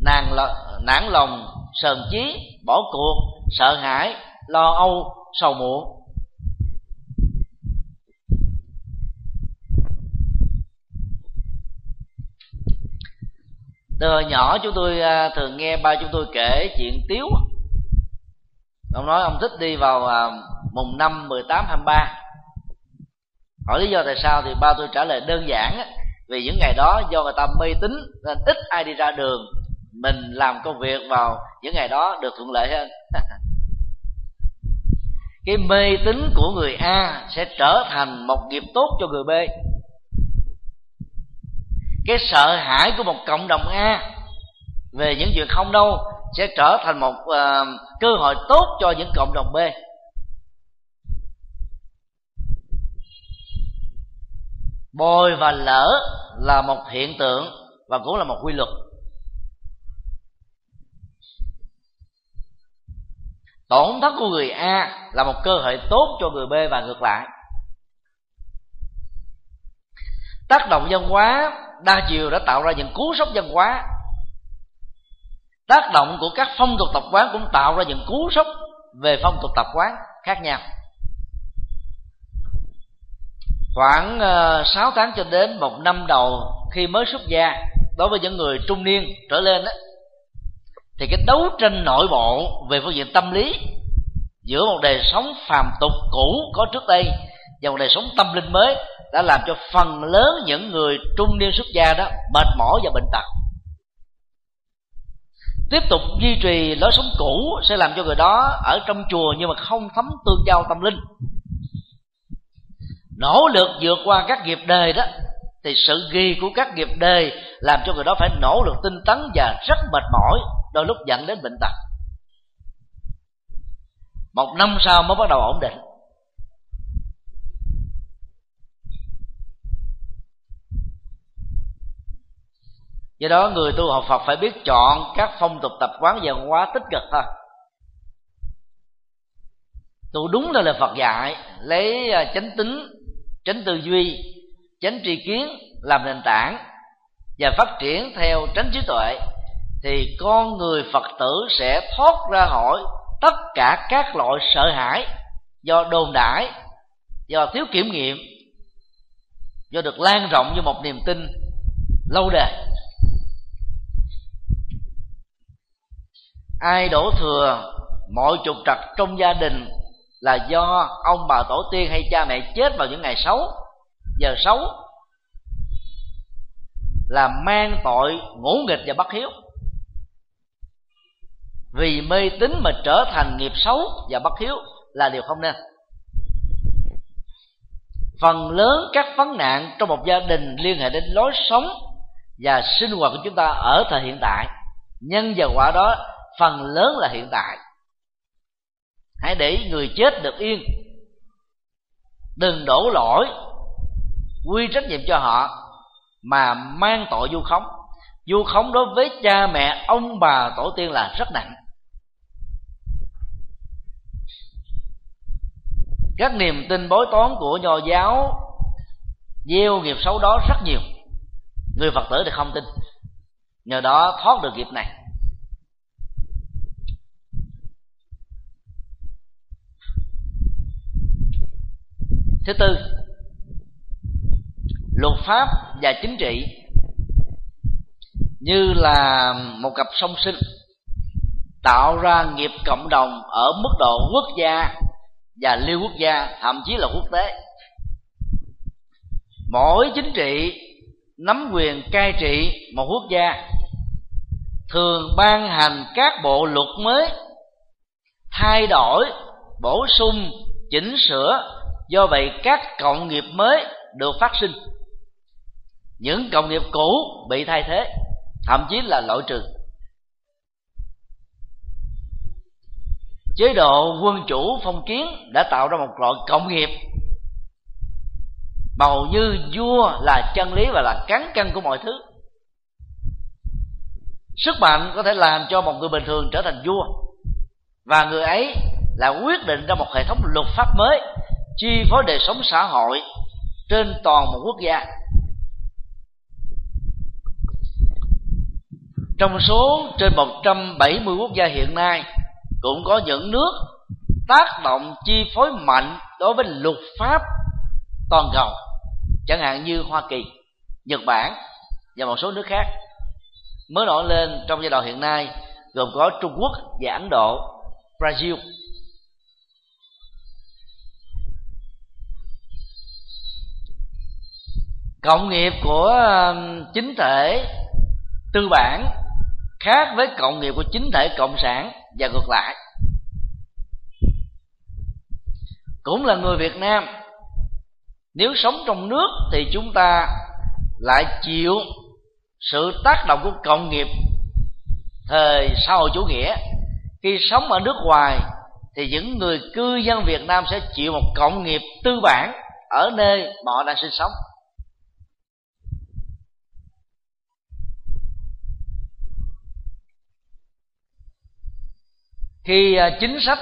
nàng nản lòng, sờn chí, bỏ cuộc, sợ hãi, lo âu, sầu muộn. Từ hồi nhỏ chúng tôi à, thường nghe ba chúng tôi kể chuyện tiếu. Ông nói ông thích đi vào à, mùng năm mười tám hai ba hỏi lý do tại sao thì ba tôi trả lời đơn giản vì những ngày đó do người ta mê tín nên ít ai đi ra đường. Mình làm công việc vào những ngày đó được thuận lợi hơn. Cái mê tín của người a sẽ trở thành một nghiệp tốt cho người b. Cái sợ hãi của một cộng đồng a về những chuyện không đâu sẽ trở thành một uh, cơ hội tốt cho những cộng đồng b. bồi và lỡ là một hiện tượng và cũng là một quy luật. Tổn thất của người a là một cơ hội tốt cho người b và ngược lại. Tác động văn hóa đa chiều đã tạo ra những cú sốc văn hóa. Tác động của các phong tục tập quán cũng tạo ra những cú sốc về phong tục tập quán khác nhau khoảng ờ, uh, 6 tháng cho đến một năm đầu khi mới xuất gia đối với những người trung niên trở lên đó, thì cái đấu tranh nội bộ về phương diện tâm lý giữa một đời sống phàm tục cũ có trước đây và một đời sống tâm linh mới đã làm cho phần lớn những người trung niên xuất gia đó mệt mỏi và bệnh tật. Tiếp tục duy trì lối sống cũ sẽ làm cho người đó ở trong chùa nhưng mà không thấm tương giao tâm linh nỗ lực vượt qua các nghiệp đời đó, thì sự ghi của các nghiệp đời làm cho người đó phải nỗ lực tinh tấn và rất mệt mỏi, đôi lúc dẫn đến bệnh tật. Một năm sau mới bắt đầu ổn định. Do đó, người tu học phật phải biết chọn các phong tục tập quán và văn hóa tích cực thôi. Tu đúng là lời phật dạy, lấy à, chánh tính tránh tư duy tránh tri kiến làm nền tảng và phát triển theo tránh trí tuệ, thì con người phật tử sẽ thoát ra khỏi tất cả các loại sợ hãi do đồn đãi do thiếu kiểm nghiệm, do được lan rộng như một niềm tin lâu đời. Ai đổ thừa, mọi trục trặc trong gia đình là do ông bà tổ tiên hay cha mẹ chết vào những ngày xấu. Giờ xấu là mang tội ngũ nghịch và bất hiếu. Vì mê tín mà trở thành nghiệp xấu và bất hiếu là điều không nên. Phần lớn các vấn nạn trong một gia đình liên hệ đến lối sống và sinh hoạt của chúng ta ở thời hiện tại. Nhân và quả đó, phần lớn là hiện tại hãy để người chết được yên. Đừng đổ lỗi, quy trách nhiệm cho họ, mà mang tội vu khống. Vu khống đối với cha mẹ, ông bà, tổ tiên là rất nặng. Các niềm tin bối toán của nho giáo gieo nghiệp xấu đó rất nhiều. Người phật tử thì không tin. Nhờ đó thoát được nghiệp này. Thứ tư luật pháp và chính trị như là một cặp song sinh, tạo ra nghiệp cộng đồng ở mức độ quốc gia và liên quốc gia, thậm chí là quốc tế. Mỗi chính trị nắm quyền cai trị một quốc gia, thường ban hành các bộ luật mới, thay đổi, bổ sung, chỉnh sửa do vậy các cộng nghiệp mới được phát sinh. Những cộng nghiệp cũ bị thay thế, thậm chí là loại trừ. Chế độ quân chủ phong kiến đã tạo ra một loại cộng nghiệp. Bầu như vua là chân lý và là cán cân của mọi thứ. Sức mạnh có thể làm cho một người bình thường trở thành vua, và người ấy là quyết định ra một hệ thống luật pháp mới chi phối đời sống xã hội trên toàn một quốc gia. Trong số trên 170 quốc gia hiện nay cũng có những nước tác động chi phối mạnh đối với luật pháp toàn cầu chẳng hạn như Hoa Kỳ, Nhật Bản và một số nước khác. Mới nổi lên trong giai đoạn hiện nay gồm có Trung Quốc và Ấn Độ, Brazil. Cộng nghiệp của chính thể tư bản khác với cộng nghiệp của chính thể cộng sản và ngược lại. Cũng là người việt nam, nếu sống trong nước thì chúng ta lại chịu sự tác động của cộng nghiệp thời xã hội chủ nghĩa. Khi sống ở nước ngoài thì những người cư dân việt nam sẽ chịu một cộng nghiệp tư bản ở nơi mà họ đang sinh sống. Khi à, chính sách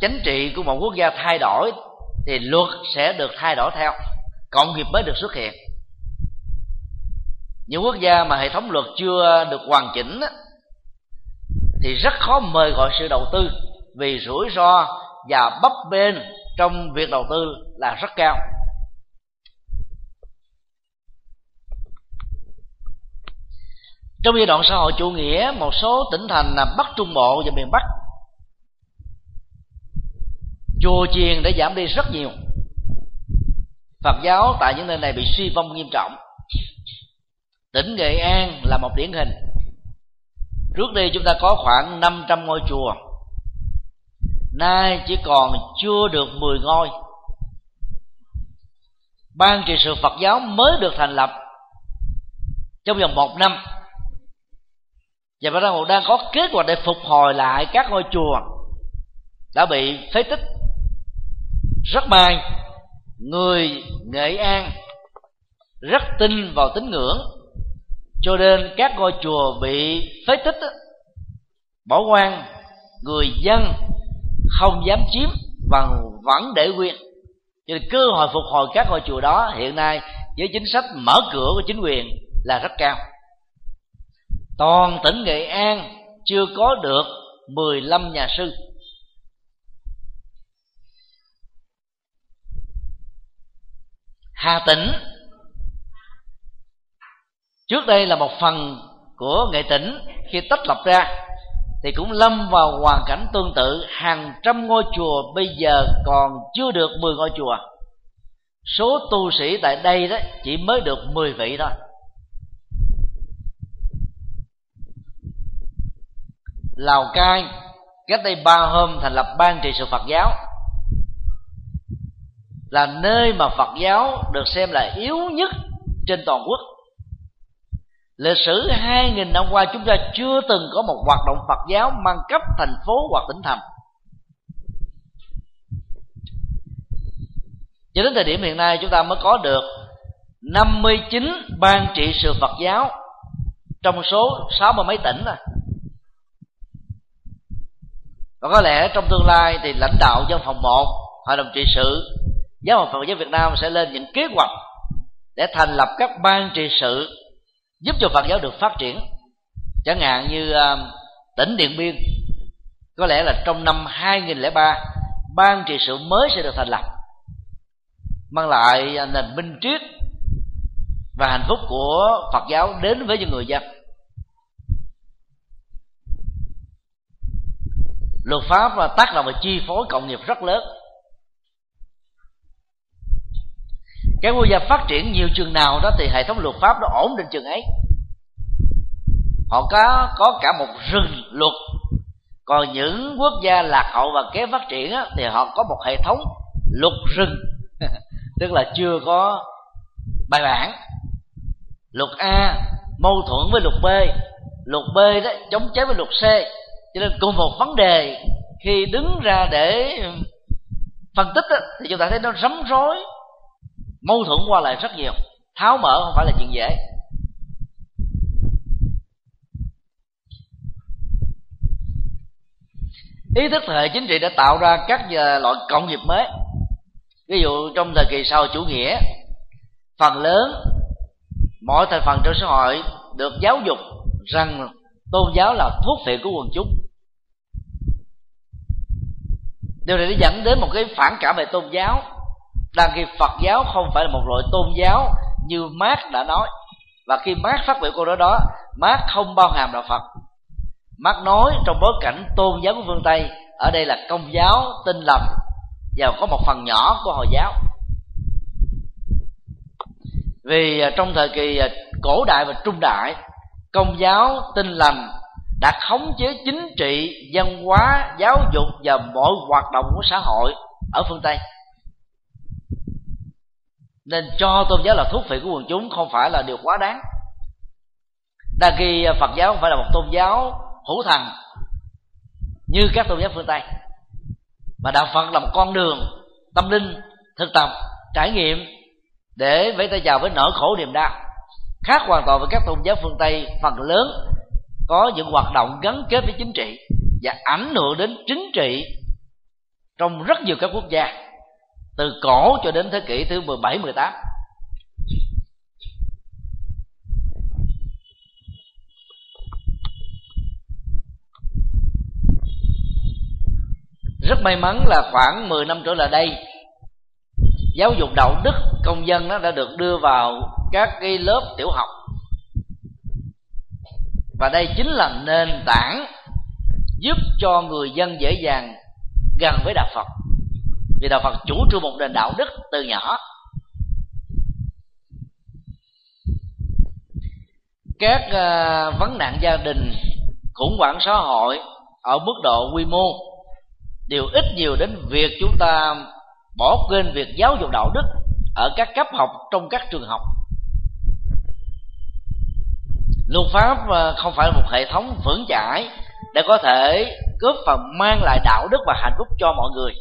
chính trị của một quốc gia thay đổi thì luật sẽ được thay đổi theo. Cộng nghiệp mới được xuất hiện. Những quốc gia mà hệ thống luật chưa được hoàn chỉnh thì rất khó mời gọi sự đầu tư vì rủi ro và bấp bênh trong việc đầu tư là rất cao. Trong giai đoạn xã hội chủ nghĩa, một số tỉnh thành là bắc trung bộ và miền bắc chùa chiền đã giảm đi rất nhiều. Phật giáo tại những nơi này bị suy vong nghiêm trọng. Tỉnh nghệ an là một điển hình. Trước đây chúng ta có khoảng 500 ngôi chùa. Nay chỉ còn chưa được 10 ngôi. Ban trị sự phật giáo mới được thành lập trong vòng một năm. Và bắt đầu đang có kế hoạch để phục hồi lại các ngôi chùa đã bị phế tích rất may người nghệ an rất tin vào tín ngưỡng, cho nên các ngôi chùa bị phế tích bỏ quan người dân không dám chiếm và vẫn để nguyên cho nên cơ hội phục hồi các ngôi chùa đó, hiện nay với chính sách mở cửa của chính quyền là rất cao. Toàn tỉnh nghệ an chưa có được 15 nhà sư. Hà tĩnh. Trước đây là một phần của nghệ tỉnh khi tách lập ra, thì cũng lâm vào hoàn cảnh tương tự. Hàng trăm ngôi chùa bây giờ còn chưa được 10 ngôi chùa. Số tu sĩ tại đây đó chỉ mới được 10 vị thôi. Lào Cai, cách đây ba hôm thành lập ban trị sự Phật giáo là nơi mà Phật giáo được xem là yếu nhất trên toàn quốc lịch sử hai nghìn năm qua, chúng ta chưa từng có một hoạt động Phật giáo mang cấp thành phố hoặc tỉnh thành cho đến thời điểm hiện nay, chúng ta mới có được 59 ban trị sự Phật giáo trong số sáu mươi mấy tỉnh này. và có lẽ trong tương lai thì lãnh đạo dân phòng một, hội đồng trị sự giáo hội Phật giáo Việt Nam sẽ lên những kế hoạch để thành lập các ban trị sự giúp cho Phật giáo được phát triển. Chẳng hạn như uh, tỉnh Điện Biên có lẽ là trong năm 2003 ban trị sự mới sẽ được thành lập mang lại nền minh triết và hạnh phúc của Phật giáo đến với những người dân. Luật pháp tác động và chi phối cộng nghiệp rất lớn. Cái quốc gia phát triển nhiều trường nào đó thì hệ thống luật pháp nó ổn định trường ấy. Họ có có cả một rừng luật. Còn những quốc gia lạc hậu và kém phát triển á, thì họ có một hệ thống luật rừng. Tức là chưa có bài bản. Luật a mâu thuẫn với luật b. Luật b đó chống chế với luật c. Cho nên cùng một vấn đề khi đứng ra để ừ, phân tích đó, thì chúng ta thấy nó rắm rối mâu thuẫn qua lại rất nhiều. Tháo mở không phải là chuyện dễ. Ý thức hệ chính trị đã tạo ra các loại cộng nghiệp mới. Ví dụ trong thời kỳ sau chủ nghĩa, phần lớn, mọi thành phần trong xã hội được giáo dục rằng tôn giáo là thuốc phiện của quần chúng. Điều này nó dẫn đến một cái phản cảm về tôn giáo đang khi phật giáo không phải là một loại tôn giáo như mát đã nói, và khi mát phát biểu câu nói đó mát không bao hàm đạo phật. Mát nói trong bối cảnh tôn giáo của phương tây, ở đây là công giáo tinh lầm và có một phần nhỏ của hồi giáo. Vì à, trong thời kỳ à, cổ đại và trung đại, công giáo tinh lành đã khống chế chính trị, văn hóa, giáo dục và mọi hoạt động của xã hội ở phương tây nên cho tôn giáo là thuốc phiện của quần chúng, không phải là điều quá đáng. Đa khi phật giáo không phải là một tôn giáo hữu thần như các tôn giáo phương tây, mà đạo phật là một con đường tâm linh thực tập, trải nghiệm để vẫy tay chào với nỗi khổ niềm đau, khác hoàn toàn với các tôn giáo phương tây phần lớn có những hoạt động gắn kết với chính trị và ảnh hưởng đến chính trị trong rất nhiều các quốc gia từ cổ cho đến thế kỷ thứ 17 18 rất may mắn là khoảng 10 năm trở lại đây, giáo dục đạo đức công dân nó đã được đưa vào các cái lớp tiểu học. Và đây chính là nền tảng giúp cho người dân dễ dàng gần với đạo phật vì đạo phật chủ trương một nền đạo đức từ nhỏ. Các uh, vấn nạn gia đình khủng hoảng xã hội ở mức độ quy mô đều ít nhiều đến việc chúng ta bỏ quên việc giáo dục đạo đức ở các cấp học trong các trường học. Luật pháp ờ, không phải là một hệ thống vững chãi để có thể góp phần mang lại đạo đức và hạnh phúc cho mọi người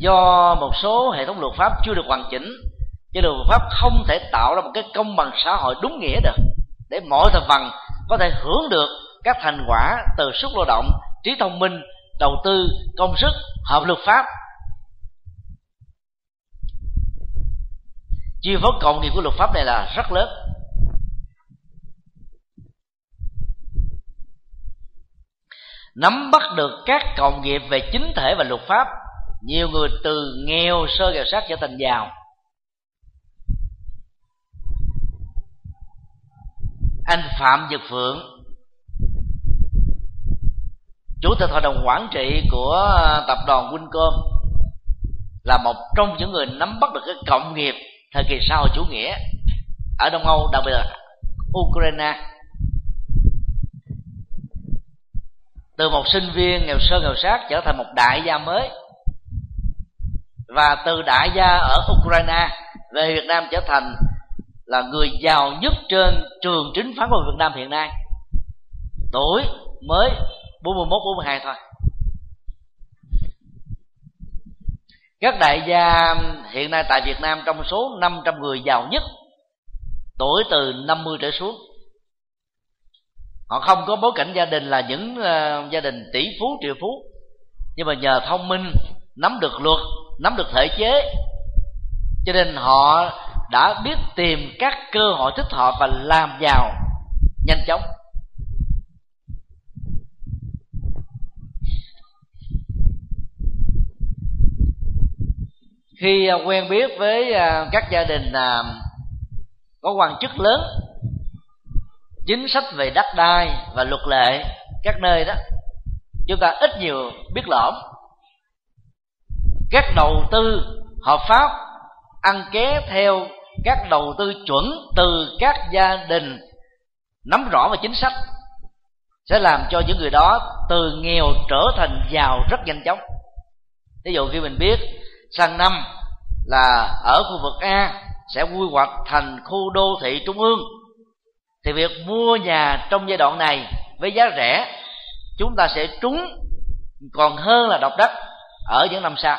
do một số hệ thống luật pháp chưa được hoàn chỉnh, cho nên luật pháp không thể tạo ra một cái công bằng xã hội đúng nghĩa được, để mọi thành phần có thể hưởng được các thành quả từ sức lao động, trí thông minh, đầu tư, công sức, hợp luật pháp. Chi phối cộng nghiệp của luật pháp này là rất lớn. Nắm bắt được các cộng nghiệp về chính thể và luật pháp nhiều người từ nghèo sơ nghèo sát trở thành giàu. Anh phạm nhật phượng, chủ tịch hội đồng quản trị của ờ, tập đoàn Wincom, là một trong những người nắm bắt được cái cộng nghiệp thời kỳ sau chủ nghĩa ở Đông Âu, đặc biệt là Ukraine. Từ một sinh viên nghèo sơ nghèo sát trở thành một đại gia mới và từ đại gia ở Ukraine về Việt Nam trở thành là người giàu nhất trên trường chính phán của Việt Nam hiện nay. Tuổi mới 41 42 thôi. Các đại gia hiện nay tại Việt Nam trong số 500 người giàu nhất tuổi từ 50 trở xuống. Họ không có bối cảnh gia đình là những uh, gia đình tỷ phú triệu phú. Nhưng mà nhờ thông minh nắm được luật nắm được thể chế. Cho nên họ đã biết tìm các cơ hội thích hợp và làm giàu nhanh chóng. Khi à, quen biết với à, các gia đình à, có quan chức lớn, chính sách về đất đai và luật lệ các nơi đó, chúng ta ít nhiều biết lỏm các đầu tư hợp pháp ăn ké theo các đầu tư chuẩn từ các gia đình. Nắm rõ về chính sách sẽ làm cho những người đó từ nghèo trở thành giàu rất nhanh chóng. Ví dụ khi mình biết, sang năm là ở khu vực A sẽ quy hoạch thành khu đô thị trung ương. Thì việc mua nhà trong giai đoạn này với giá rẻ, chúng ta sẽ trúng còn hơn là độc đất ở những năm sau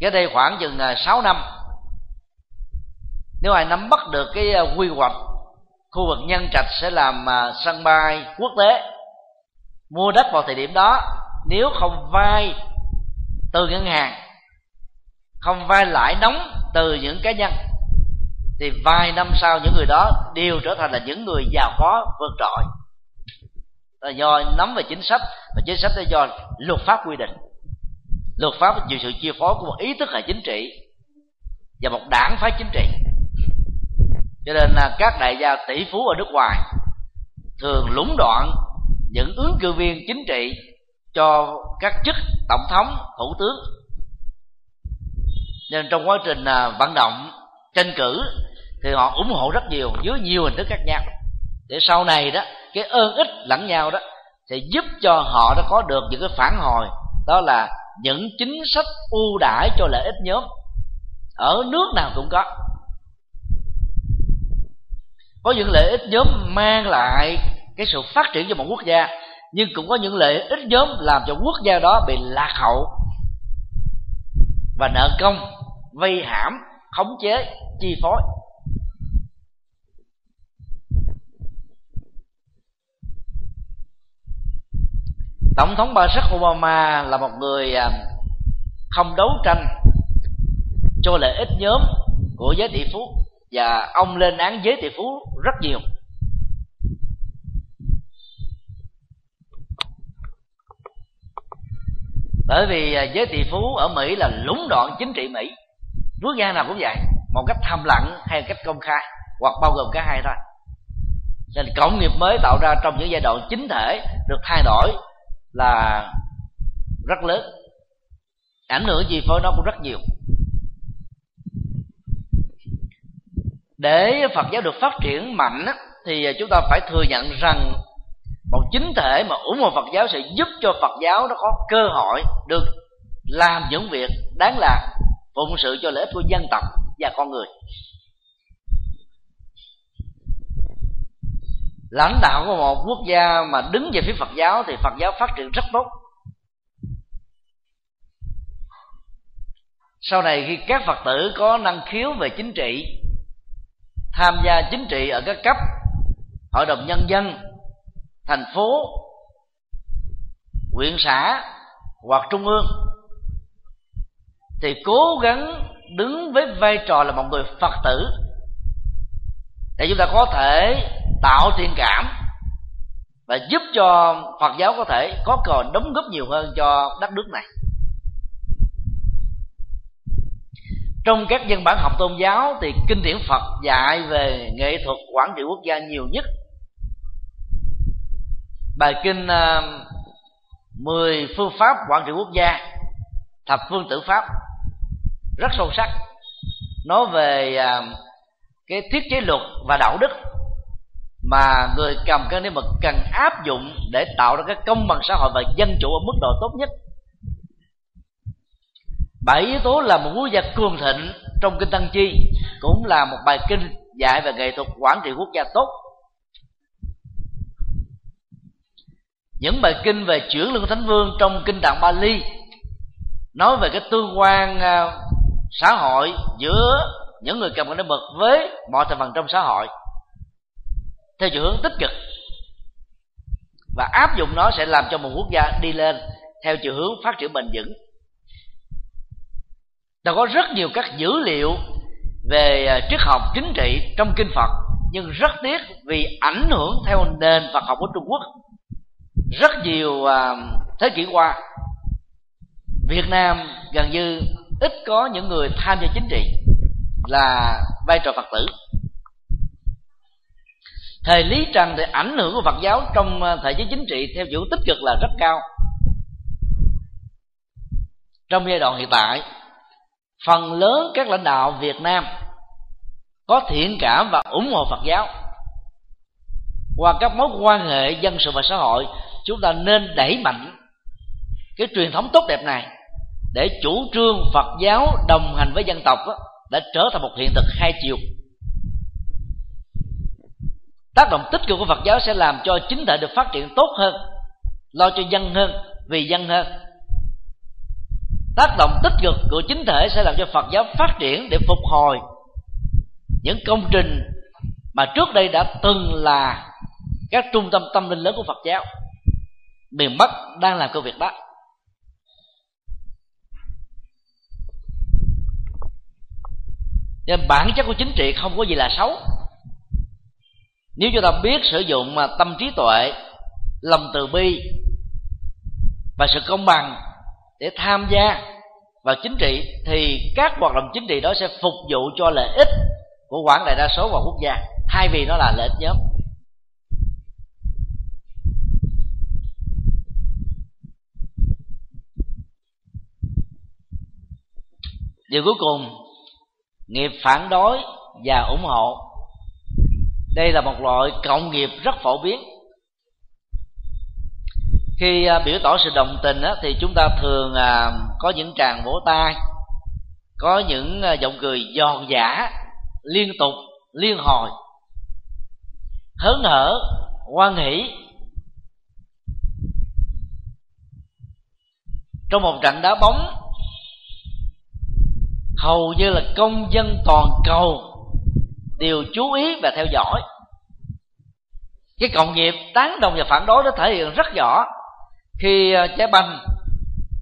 cái đây khoảng chừng à, 6 năm. Nếu ai nắm bắt được cái à, quy hoạch khu vực nhân trạch sẽ làm à, sân bay quốc tế, mua đất vào thời điểm đó, nếu không vay từ ngân hàng, không vay lãi nóng từ những cá nhân, thì vài năm sau những người đó đều trở thành là những người giàu có vượt trội. Là do nắm về chính sách, và chính sách là do luật pháp quy định luật pháp chịu sự chia phối của một ý thức hệ chính trị và một đảng phái chính trị. Cho nên là các đại gia tỷ phú ở nước ngoài thường lũng đoạn những ứng cử viên chính trị cho các chức tổng thống, thủ tướng. Nên trong quá trình à, vận động, tranh cử thì họ ủng hộ rất nhiều, dưới nhiều hình thức khác nhau. Để sau này đó, cái ơn ích lẫn nhau đó sẽ giúp cho họ đã có được những cái phản hồi, đó là những chính sách ưu đãi cho lợi ích nhóm ở nước nào cũng có. Có những lợi ích nhóm mang lại cái sự phát triển cho một quốc gia, nhưng cũng có những lợi ích nhóm làm cho quốc gia đó bị lạc hậu và nợ công, vây hãm, khống chế, chi phối. Tổng thống Barack Obama là một người à, không đấu tranh cho lợi ích nhóm của giới tỷ phú, và ông lên án giới tỷ phú rất nhiều. Bởi vì à, giới tỷ phú ở mỹ là lũng đoạn chính trị mỹ. Quốc gia nào cũng vậy, một cách thầm lặng hay cách công khai, hoặc bao gồm cả hai thôi. Nên cộng nghiệp mới tạo ra trong những giai đoạn chính thể được thay đổi là rất lớn. Ảnh hưởng chi phối nó cũng rất nhiều. Để phật giáo được phát triển mạnh thì chúng ta phải thừa nhận rằng một chính thể mà ủng hộ phật giáo sẽ giúp cho phật giáo nó có cơ hội được làm những việc đáng làm phụng sự cho lợi ích của dân tộc và con người. Lãnh đạo của một quốc gia mà đứng về phía phật giáo thì phật giáo phát triển rất tốt. Sau này khi các phật tử có năng khiếu về chính trị, tham gia chính trị ở các cấp, hội đồng nhân dân, thành phố, huyện xã hoặc trung ương, thì cố gắng đứng với vai trò là một người phật tử để chúng ta có thể tạo thiện cảm và giúp cho phật giáo có thể có còn đóng góp nhiều hơn cho đất nước này. Trong các văn bản học tôn giáo thì kinh điển phật dạy về nghệ thuật quản trị quốc gia nhiều nhất. Bài kinh ờ, uh, 10 phương pháp quản trị quốc gia thập phương tử pháp rất sâu sắc. Nói về uh, cái thiết chế luật và đạo đức mà người cầm cân điểm mực cần áp dụng để tạo ra cái công bằng xã hội và dân chủ ở mức độ tốt nhất. Bảy yếu tố là một quốc gia cường thịnh trong kinh tăng chi, cũng là một bài kinh dạy về nghệ thuật quản trị quốc gia tốt. Những bài kinh về chuyển lương thánh vương trong kinh tạng bali nói về cái tương quan à, xã hội giữa những người cầm cái bậc với mọi thành phần trong xã hội theo chiều hướng tích cực. Và áp dụng nó sẽ làm cho một quốc gia đi lên theo chiều hướng phát triển bền vững. Đã có rất nhiều các dữ liệu về à, triết học chính trị trong kinh phật, nhưng rất tiếc vì ảnh hưởng theo nền phật học của trung quốc. Rất nhiều à, thế kỷ qua, việt nam gần như ít có những người tham gia chính trị là vai trò phật tử thời lý trần thì ảnh hưởng của phật giáo trong thể thời giới chính trị theo chiều tích cực là rất cao. Trong giai đoạn hiện tại phần lớn các lãnh đạo việt nam có thiện cảm và ủng hộ phật giáo. Qua các mối quan hệ dân sự và xã hội chúng ta nên đẩy mạnh cái truyền thống tốt đẹp này để chủ trương phật giáo đồng hành với dân tộc đó, đã trở thành một hiện thực hai chiều tác động tích cực của phật giáo sẽ làm cho chính thể được phát triển tốt hơn, lo cho dân hơn, vì dân hơn. Tác động tích cực của chính thể sẽ làm cho phật giáo phát triển để phục hồi những công trình mà trước đây đã từng là các trung tâm tâm linh lớn của phật giáo. Miền bắc đang làm công việc đó. Nên bản chất của chính trị không có gì là xấu nếu chúng ta biết sử dụng mà tâm trí tuệ, lòng từ bi và sự công bằng để tham gia vào chính trị, thì các hoạt động chính trị đó sẽ phục vụ cho lợi ích của quảng đại đa số và quốc gia. Thay vì nó là lợi ích nhóm. Điều cuối cùng, nghiệp phản đối và ủng hộ đây là một loại cộng nghiệp rất phổ biến. Khi à, biểu tỏ sự đồng tình á, thì chúng ta thường à, có những tràng vỗ tay có những à, giọng cười giòn giả liên tục liên hồi hớn hở hoan hỷ. Trong một trận đá bóng hầu như là công dân toàn cầu đều chú ý và theo dõi. Cái cộng nghiệp tán đồng và phản đối nó thể hiện rất rõ. Khi ờ, trái banh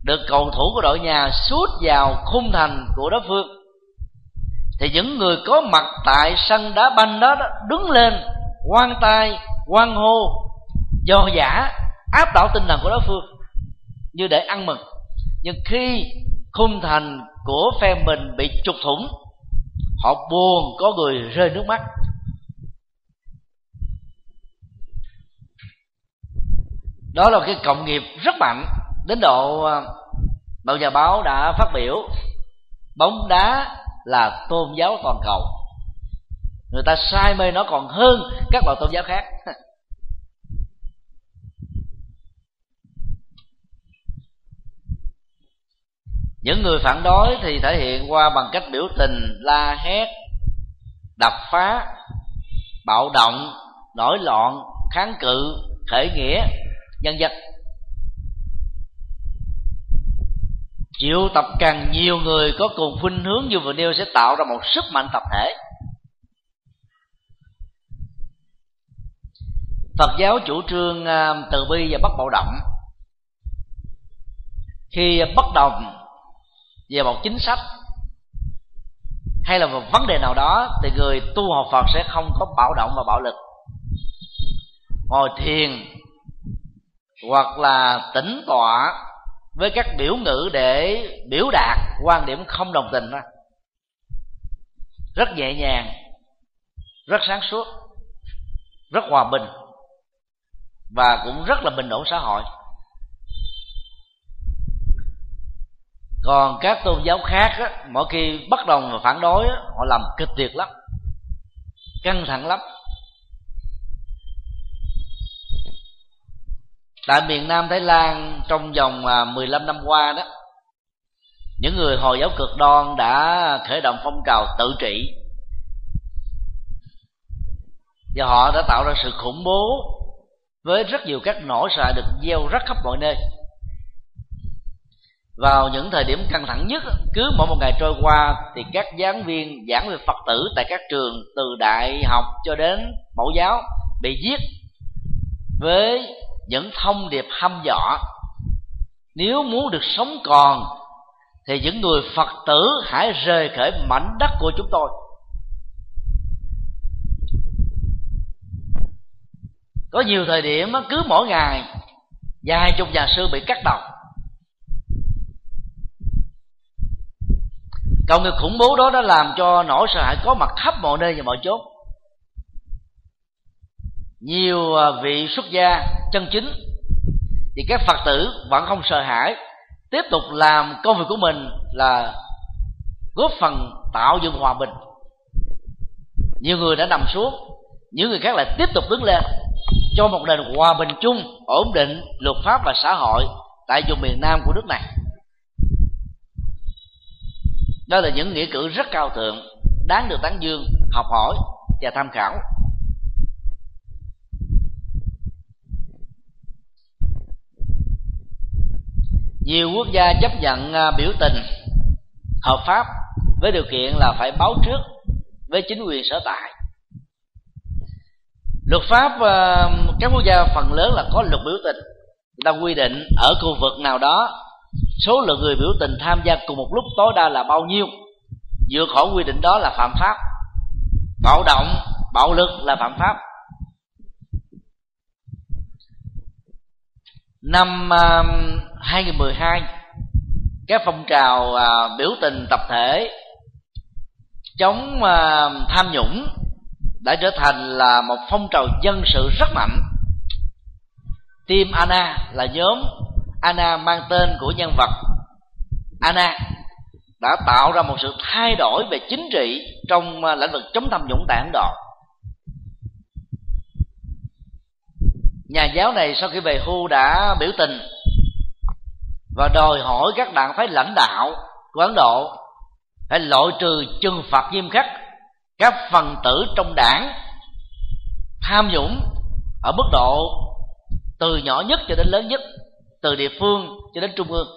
được cầu thủ của đội nhà sút vào khung thành của đối phương thì những người có mặt tại sân đá banh đó, đó đứng lên quan tay quan hô do giả áp đảo tinh thần của đối phương như để ăn mừng. Nhưng khi khung thành của phe mình bị trục thủng họ buồn có người rơi nước mắt. Đó là cái cộng nghiệp rất mạnh đến độ à, báo nhà báo đã phát biểu, bóng đá là tôn giáo toàn cầu. Người ta sai mê nó còn hơn các loại tôn giáo khác. những người phản đối thì thể hiện qua bằng cách biểu tình, la hét, đập phá, bạo động, nổi loạn, kháng cự, khởi nghĩa dân dân triệu tập càng nhiều người có cùng khuynh hướng như vừa nêu sẽ tạo ra một sức mạnh tập thể. Phật giáo chủ trương à, từ bi và bất bạo động. Khi bất đồng về một chính sách, hay là một vấn đề nào đó, thì người tu học phật sẽ không có bạo động và bạo lực. Ngồi thiền, hoặc là tĩnh tọa với các biểu ngữ để biểu đạt quan điểm không đồng tình đó, rất nhẹ nhàng, rất sáng suốt, rất hòa bình, và cũng rất là bình ổn xã hội. Còn các tôn giáo khác á, mỗi khi bất đồng và phản đối á, họ làm kịch liệt lắm căng thẳng lắm. Tại miền Nam Thái Lan trong vòng à, 15 năm qua đó những người hồi giáo cực đoan đã khởi động phong trào tự trị. Và họ đã tạo ra sự khủng bố với rất nhiều các nỗi sợ được gieo rất khắp mọi nơi vào những thời điểm căng thẳng nhất, cứ mỗi một ngày trôi qua, thì các giảng viên, giảng về phật tử tại các trường, từ đại học cho đến mẫu giáo, bị giết với những thông điệp hăm dọa. Nếu muốn được sống còn, thì những người phật tử hãy rời khỏi mảnh đất của chúng tôi. Có nhiều thời điểm cứ mỗi ngày, vài chục nhà sư bị cắt đầu. Cộng nghiệp khủng bố đó đã làm cho nỗi sợ hãi có mặt khắp mọi nơi và mọi chốt nhiều à, vị xuất gia chân chính thì các phật tử vẫn không sợ hãi, tiếp tục làm công việc của mình là góp phần tạo dựng hòa bình. Nhiều người đã nằm xuống, những người khác lại tiếp tục đứng lên, cho một nền hòa bình chung, ổn định, luật pháp và xã hội tại vùng miền nam của nước này đó là những nghĩa cử rất cao thượng, đáng được tán dương, học hỏi và tham khảo. Nhiều quốc gia chấp nhận à, biểu tình hợp pháp với điều kiện là phải báo trước với chính quyền sở tại. Luật pháp à, các quốc gia phần lớn là có luật biểu tình, người ta quy định ở khu vực nào đó số lượng người biểu tình tham gia cùng một lúc tối đa là bao nhiêu? Vượt khỏi quy định đó là phạm pháp. Bạo động bạo lực là phạm pháp. Năm à, uh, 2012 các phong trào uh, biểu tình tập thể chống uh, tham nhũng đã trở thành là một phong trào dân sự rất mạnh. Team Anna là nhóm Anna mang tên của nhân vật Anna đã tạo ra một sự thay đổi về chính trị trong à, lĩnh vực chống tham nhũng tại Ấn Độ. Nhà giáo này sau khi về hưu đã biểu tình và đòi hỏi các đảng phái lãnh đạo của Ấn Độ phải loại trừ trừng phạt nghiêm khắc các phần tử trong đảng tham nhũng ở mức độ từ nhỏ nhất cho đến lớn nhất từ địa phương cho đến trung ương.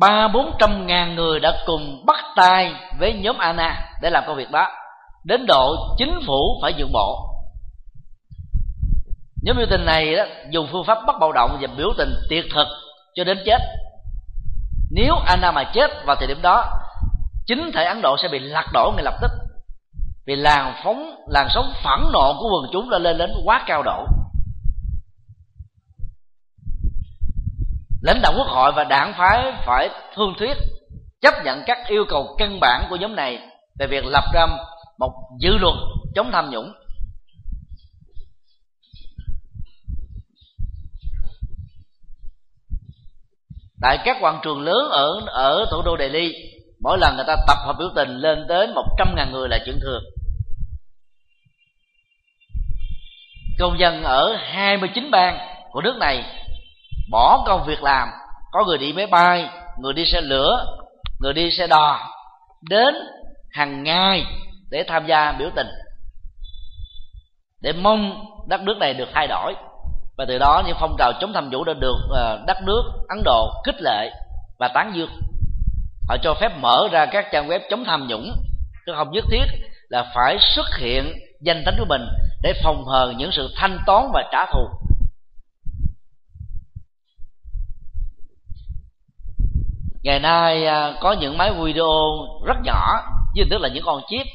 Ba bốn trăm ngàn người đã cùng bắt tay với nhóm Anna để làm công việc đó. Đến độ chính phủ phải nhượng bộ. Nhóm biểu tình này đó, dùng phương pháp bắt bạo động và biểu tình tiệt thực cho đến chết. Nếu Anna mà chết vào thời điểm đó chính thể Ấn Độ sẽ bị lật đổ ngay lập tức. Vì làn phóng làn sóng phẫn nộ của quần chúng đã lên đến quá cao độ. Lãnh đạo quốc hội và đảng phái phải thương thuyết, chấp nhận các yêu cầu căn bản của nhóm này về việc lập ra một dự luật chống tham nhũng. Tại các quảng trường lớn ở ở thủ đô Delhi, mỗi lần người ta tập hợp biểu tình lên đến một trăm ngàn người là chuyện thường. Công dân ở 29 bang của nước này bỏ công việc làm. Có người đi máy bay, người đi xe lửa, người đi xe đò, đến hàng ngày để tham gia biểu tình. Để mong đất nước này được thay đổi. Và từ đó những phong trào chống tham nhũng đã được ờ, đất nước ấn độ khích lệ và tán dương. Họ cho phép mở ra các trang web chống tham nhũng. Chứ không nhất thiết là phải xuất hiện danh tính của mình để phòng hờ những sự thanh toán và trả thù. Ngày nay à, có những máy video rất nhỏ, dưới hình thức là những con chip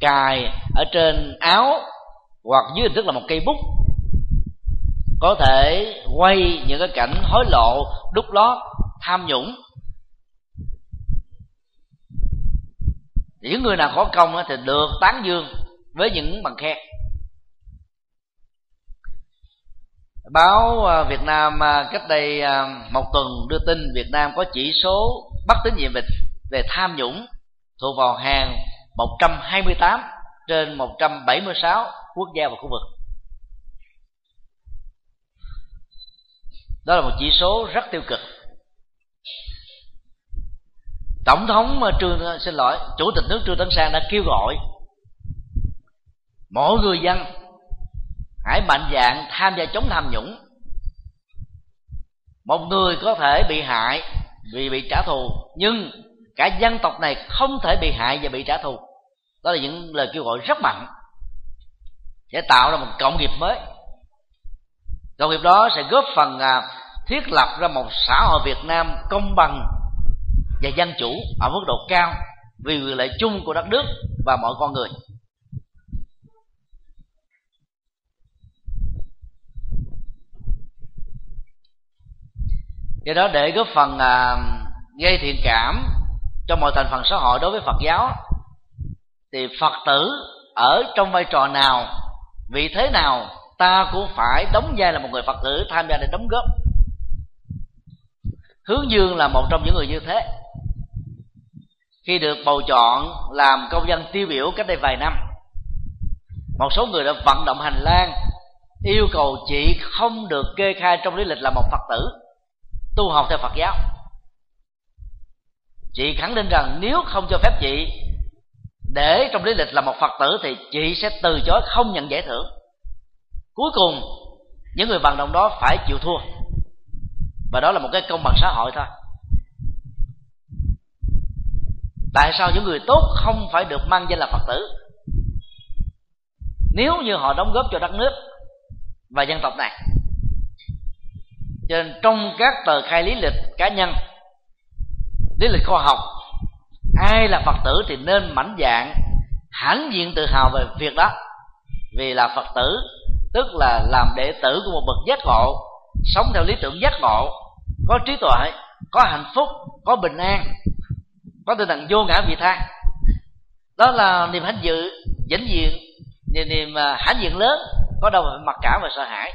cài ở trên áo hoặc dưới hình thức là một cây bút. Có thể quay những cái cảnh hối lộ đúc lót, tham nhũng. Những người nào có công thì được tán dương với những bằng khen. Báo à, Việt Nam à, cách đây à, một tuần đưa tin Việt Nam có chỉ số bắt tín nhiệm về về tham nhũng thuộc vào hàng 128 trên 176 quốc gia và khu vực. Đó là một chỉ số rất tiêu cực. Tổng thống Trương xin lỗi, Chủ tịch nước Trương Tấn Sang đã kêu gọi mỗi người dân hãy mạnh dạng tham gia chống tham nhũng. Một người có thể bị hại vì bị trả thù, nhưng cả dân tộc này không thể bị hại và bị trả thù. Đó là những lời kêu gọi rất mạnh, sẽ tạo ra một cộng nghiệp mới. Cộng nghiệp đó sẽ góp phần à, thiết lập ra một xã hội việt nam công bằng và dân chủ ở mức độ cao vì quyền lợi chung của đất nước và mọi con người. Do đó để góp phần à, gây thiện cảm cho mọi thành phần xã hội đối với phật giáo thì phật tử ở trong vai trò nào vị thế nào ta cũng phải đóng vai là một người phật tử tham gia để đóng góp. Hướng dương là một trong những người như thế. Khi được bầu chọn làm công dân tiêu biểu cách đây vài năm một số người đã vận động hành lang yêu cầu chị không được kê khai trong lý lịch là một phật tử tu học theo phật giáo. Chị khẳng định rằng nếu không cho phép chị để trong lý lịch là một phật tử thì chị sẽ từ chối không nhận giải thưởng. Cuối cùng, những người vận động đó phải chịu thua. Và đó là một cái công bằng xã hội thôi. Tại sao những người tốt không phải được mang danh là phật tử? Nếu như họ đóng góp cho đất nước và dân tộc này cho nên trong các tờ khai lý lịch cá nhân, lý lịch khoa học, ai là phật tử thì nên mảnh dạng, hãnh diện tự hào về việc đó. Vì là phật tử, tức là làm đệ tử của một bậc giác ngộ, sống theo lý tưởng giác ngộ, có trí tuệ, có hạnh phúc, có bình an, có tinh thần vô ngã vị tha. Đó là niềm hãnh dự vĩnh diện niềm niềm à, hãnh diện lớn, có đâu mà mặc cảm và sợ hãi.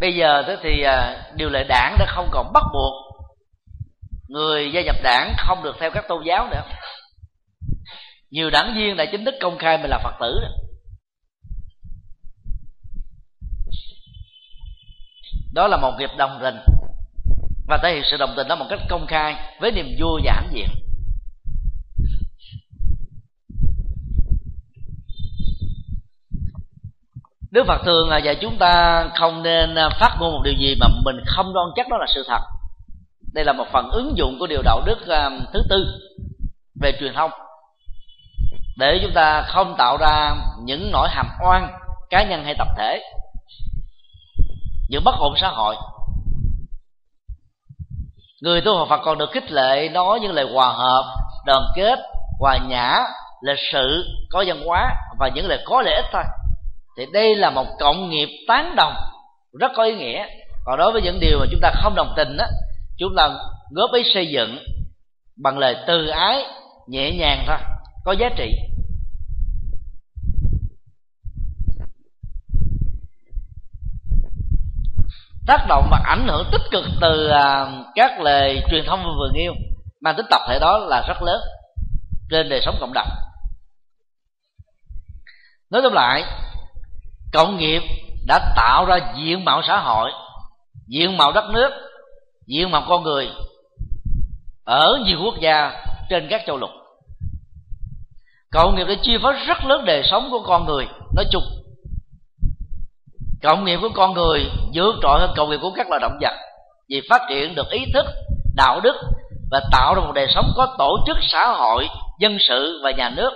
Bây giờ thế thì à, điều lệ đảng đã không còn bắt buộc người gia nhập đảng không được theo các tôn giáo nữa. Nhiều đảng viên đã chính thức công khai mình là phật tử đó. đó là một nghiệp đồng tình và thể hiện sự đồng tình đó một cách công khai với niềm vui và hãnh diện. Đức Phật thường là dạy chúng ta không nên à, phát ngôn một điều gì mà mình không đoan chắc đó là sự thật. Đây là một phần ứng dụng của điều đạo đức à, thứ tư về truyền thông. Để chúng ta không tạo ra những nỗi hàm oan cá nhân hay tập thể, những bất ổn xã hội. Người tu học Phật còn được khích lệ nói những lời hòa hợp, đoàn kết, hòa nhã, lịch sự, có văn hóa và những lời có lợi ích thôi thì đây là một cộng nghiệp tán đồng, rất có ý nghĩa. Còn đối với những điều mà chúng ta không đồng tình đó chúng ta góp ý xây dựng bằng lời từ ái, nhẹ nhàng thôi, có giá trị. Tác động và ảnh hưởng tích cực từ à, các lời truyền thông vừa yêu, mang tính tập thể đó là rất lớn trên đời sống cộng đồng. Nói tóm lại cộng nghiệp đã tạo ra diện mạo xã hội, diện mạo đất nước, diện mạo con người ở nhiều quốc gia trên các châu lục. Cộng nghiệp đã chi phối rất lớn đời sống của con người, nói chung. Cộng nghiệp của con người vượt trội hơn cộng nghiệp của các loài động vật vì phát triển được ý thức, đạo đức và tạo ra một đời sống có tổ chức xã hội, dân sự và nhà nước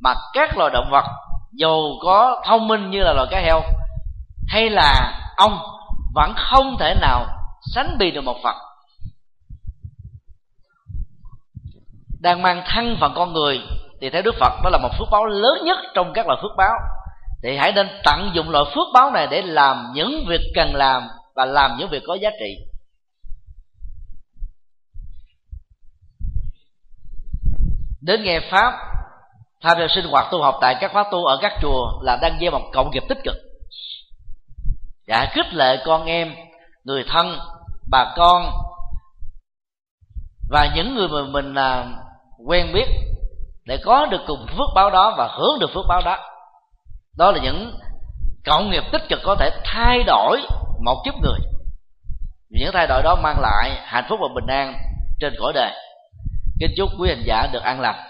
mà các loài động vật dù có thông minh như là loài cá heo, hay là ong, vẫn không thể nào sánh bì được một phật đang mang thân phận con người thì theo đức phật đó là một phước báo lớn nhất trong các loại phước báo. Thì hãy nên tận dụng loại phước báo này để làm những việc cần làm và làm những việc có giá trị. Đến nghe pháp tham gia sinh hoạt tu học tại các khóa tu ở các chùa là đang gieo một cộng nghiệp tích cực. Đã khích lệ con em người thân bà con và những người mà mình à, quen biết để có được cùng phước báo đó và hưởng được phước báo đó. Đó là những cộng nghiệp tích cực có thể thay đổi một kiếp người. Những thay đổi đó mang lại hạnh phúc và bình an trên cõi đời. Kính chúc quý hành giả được an lành.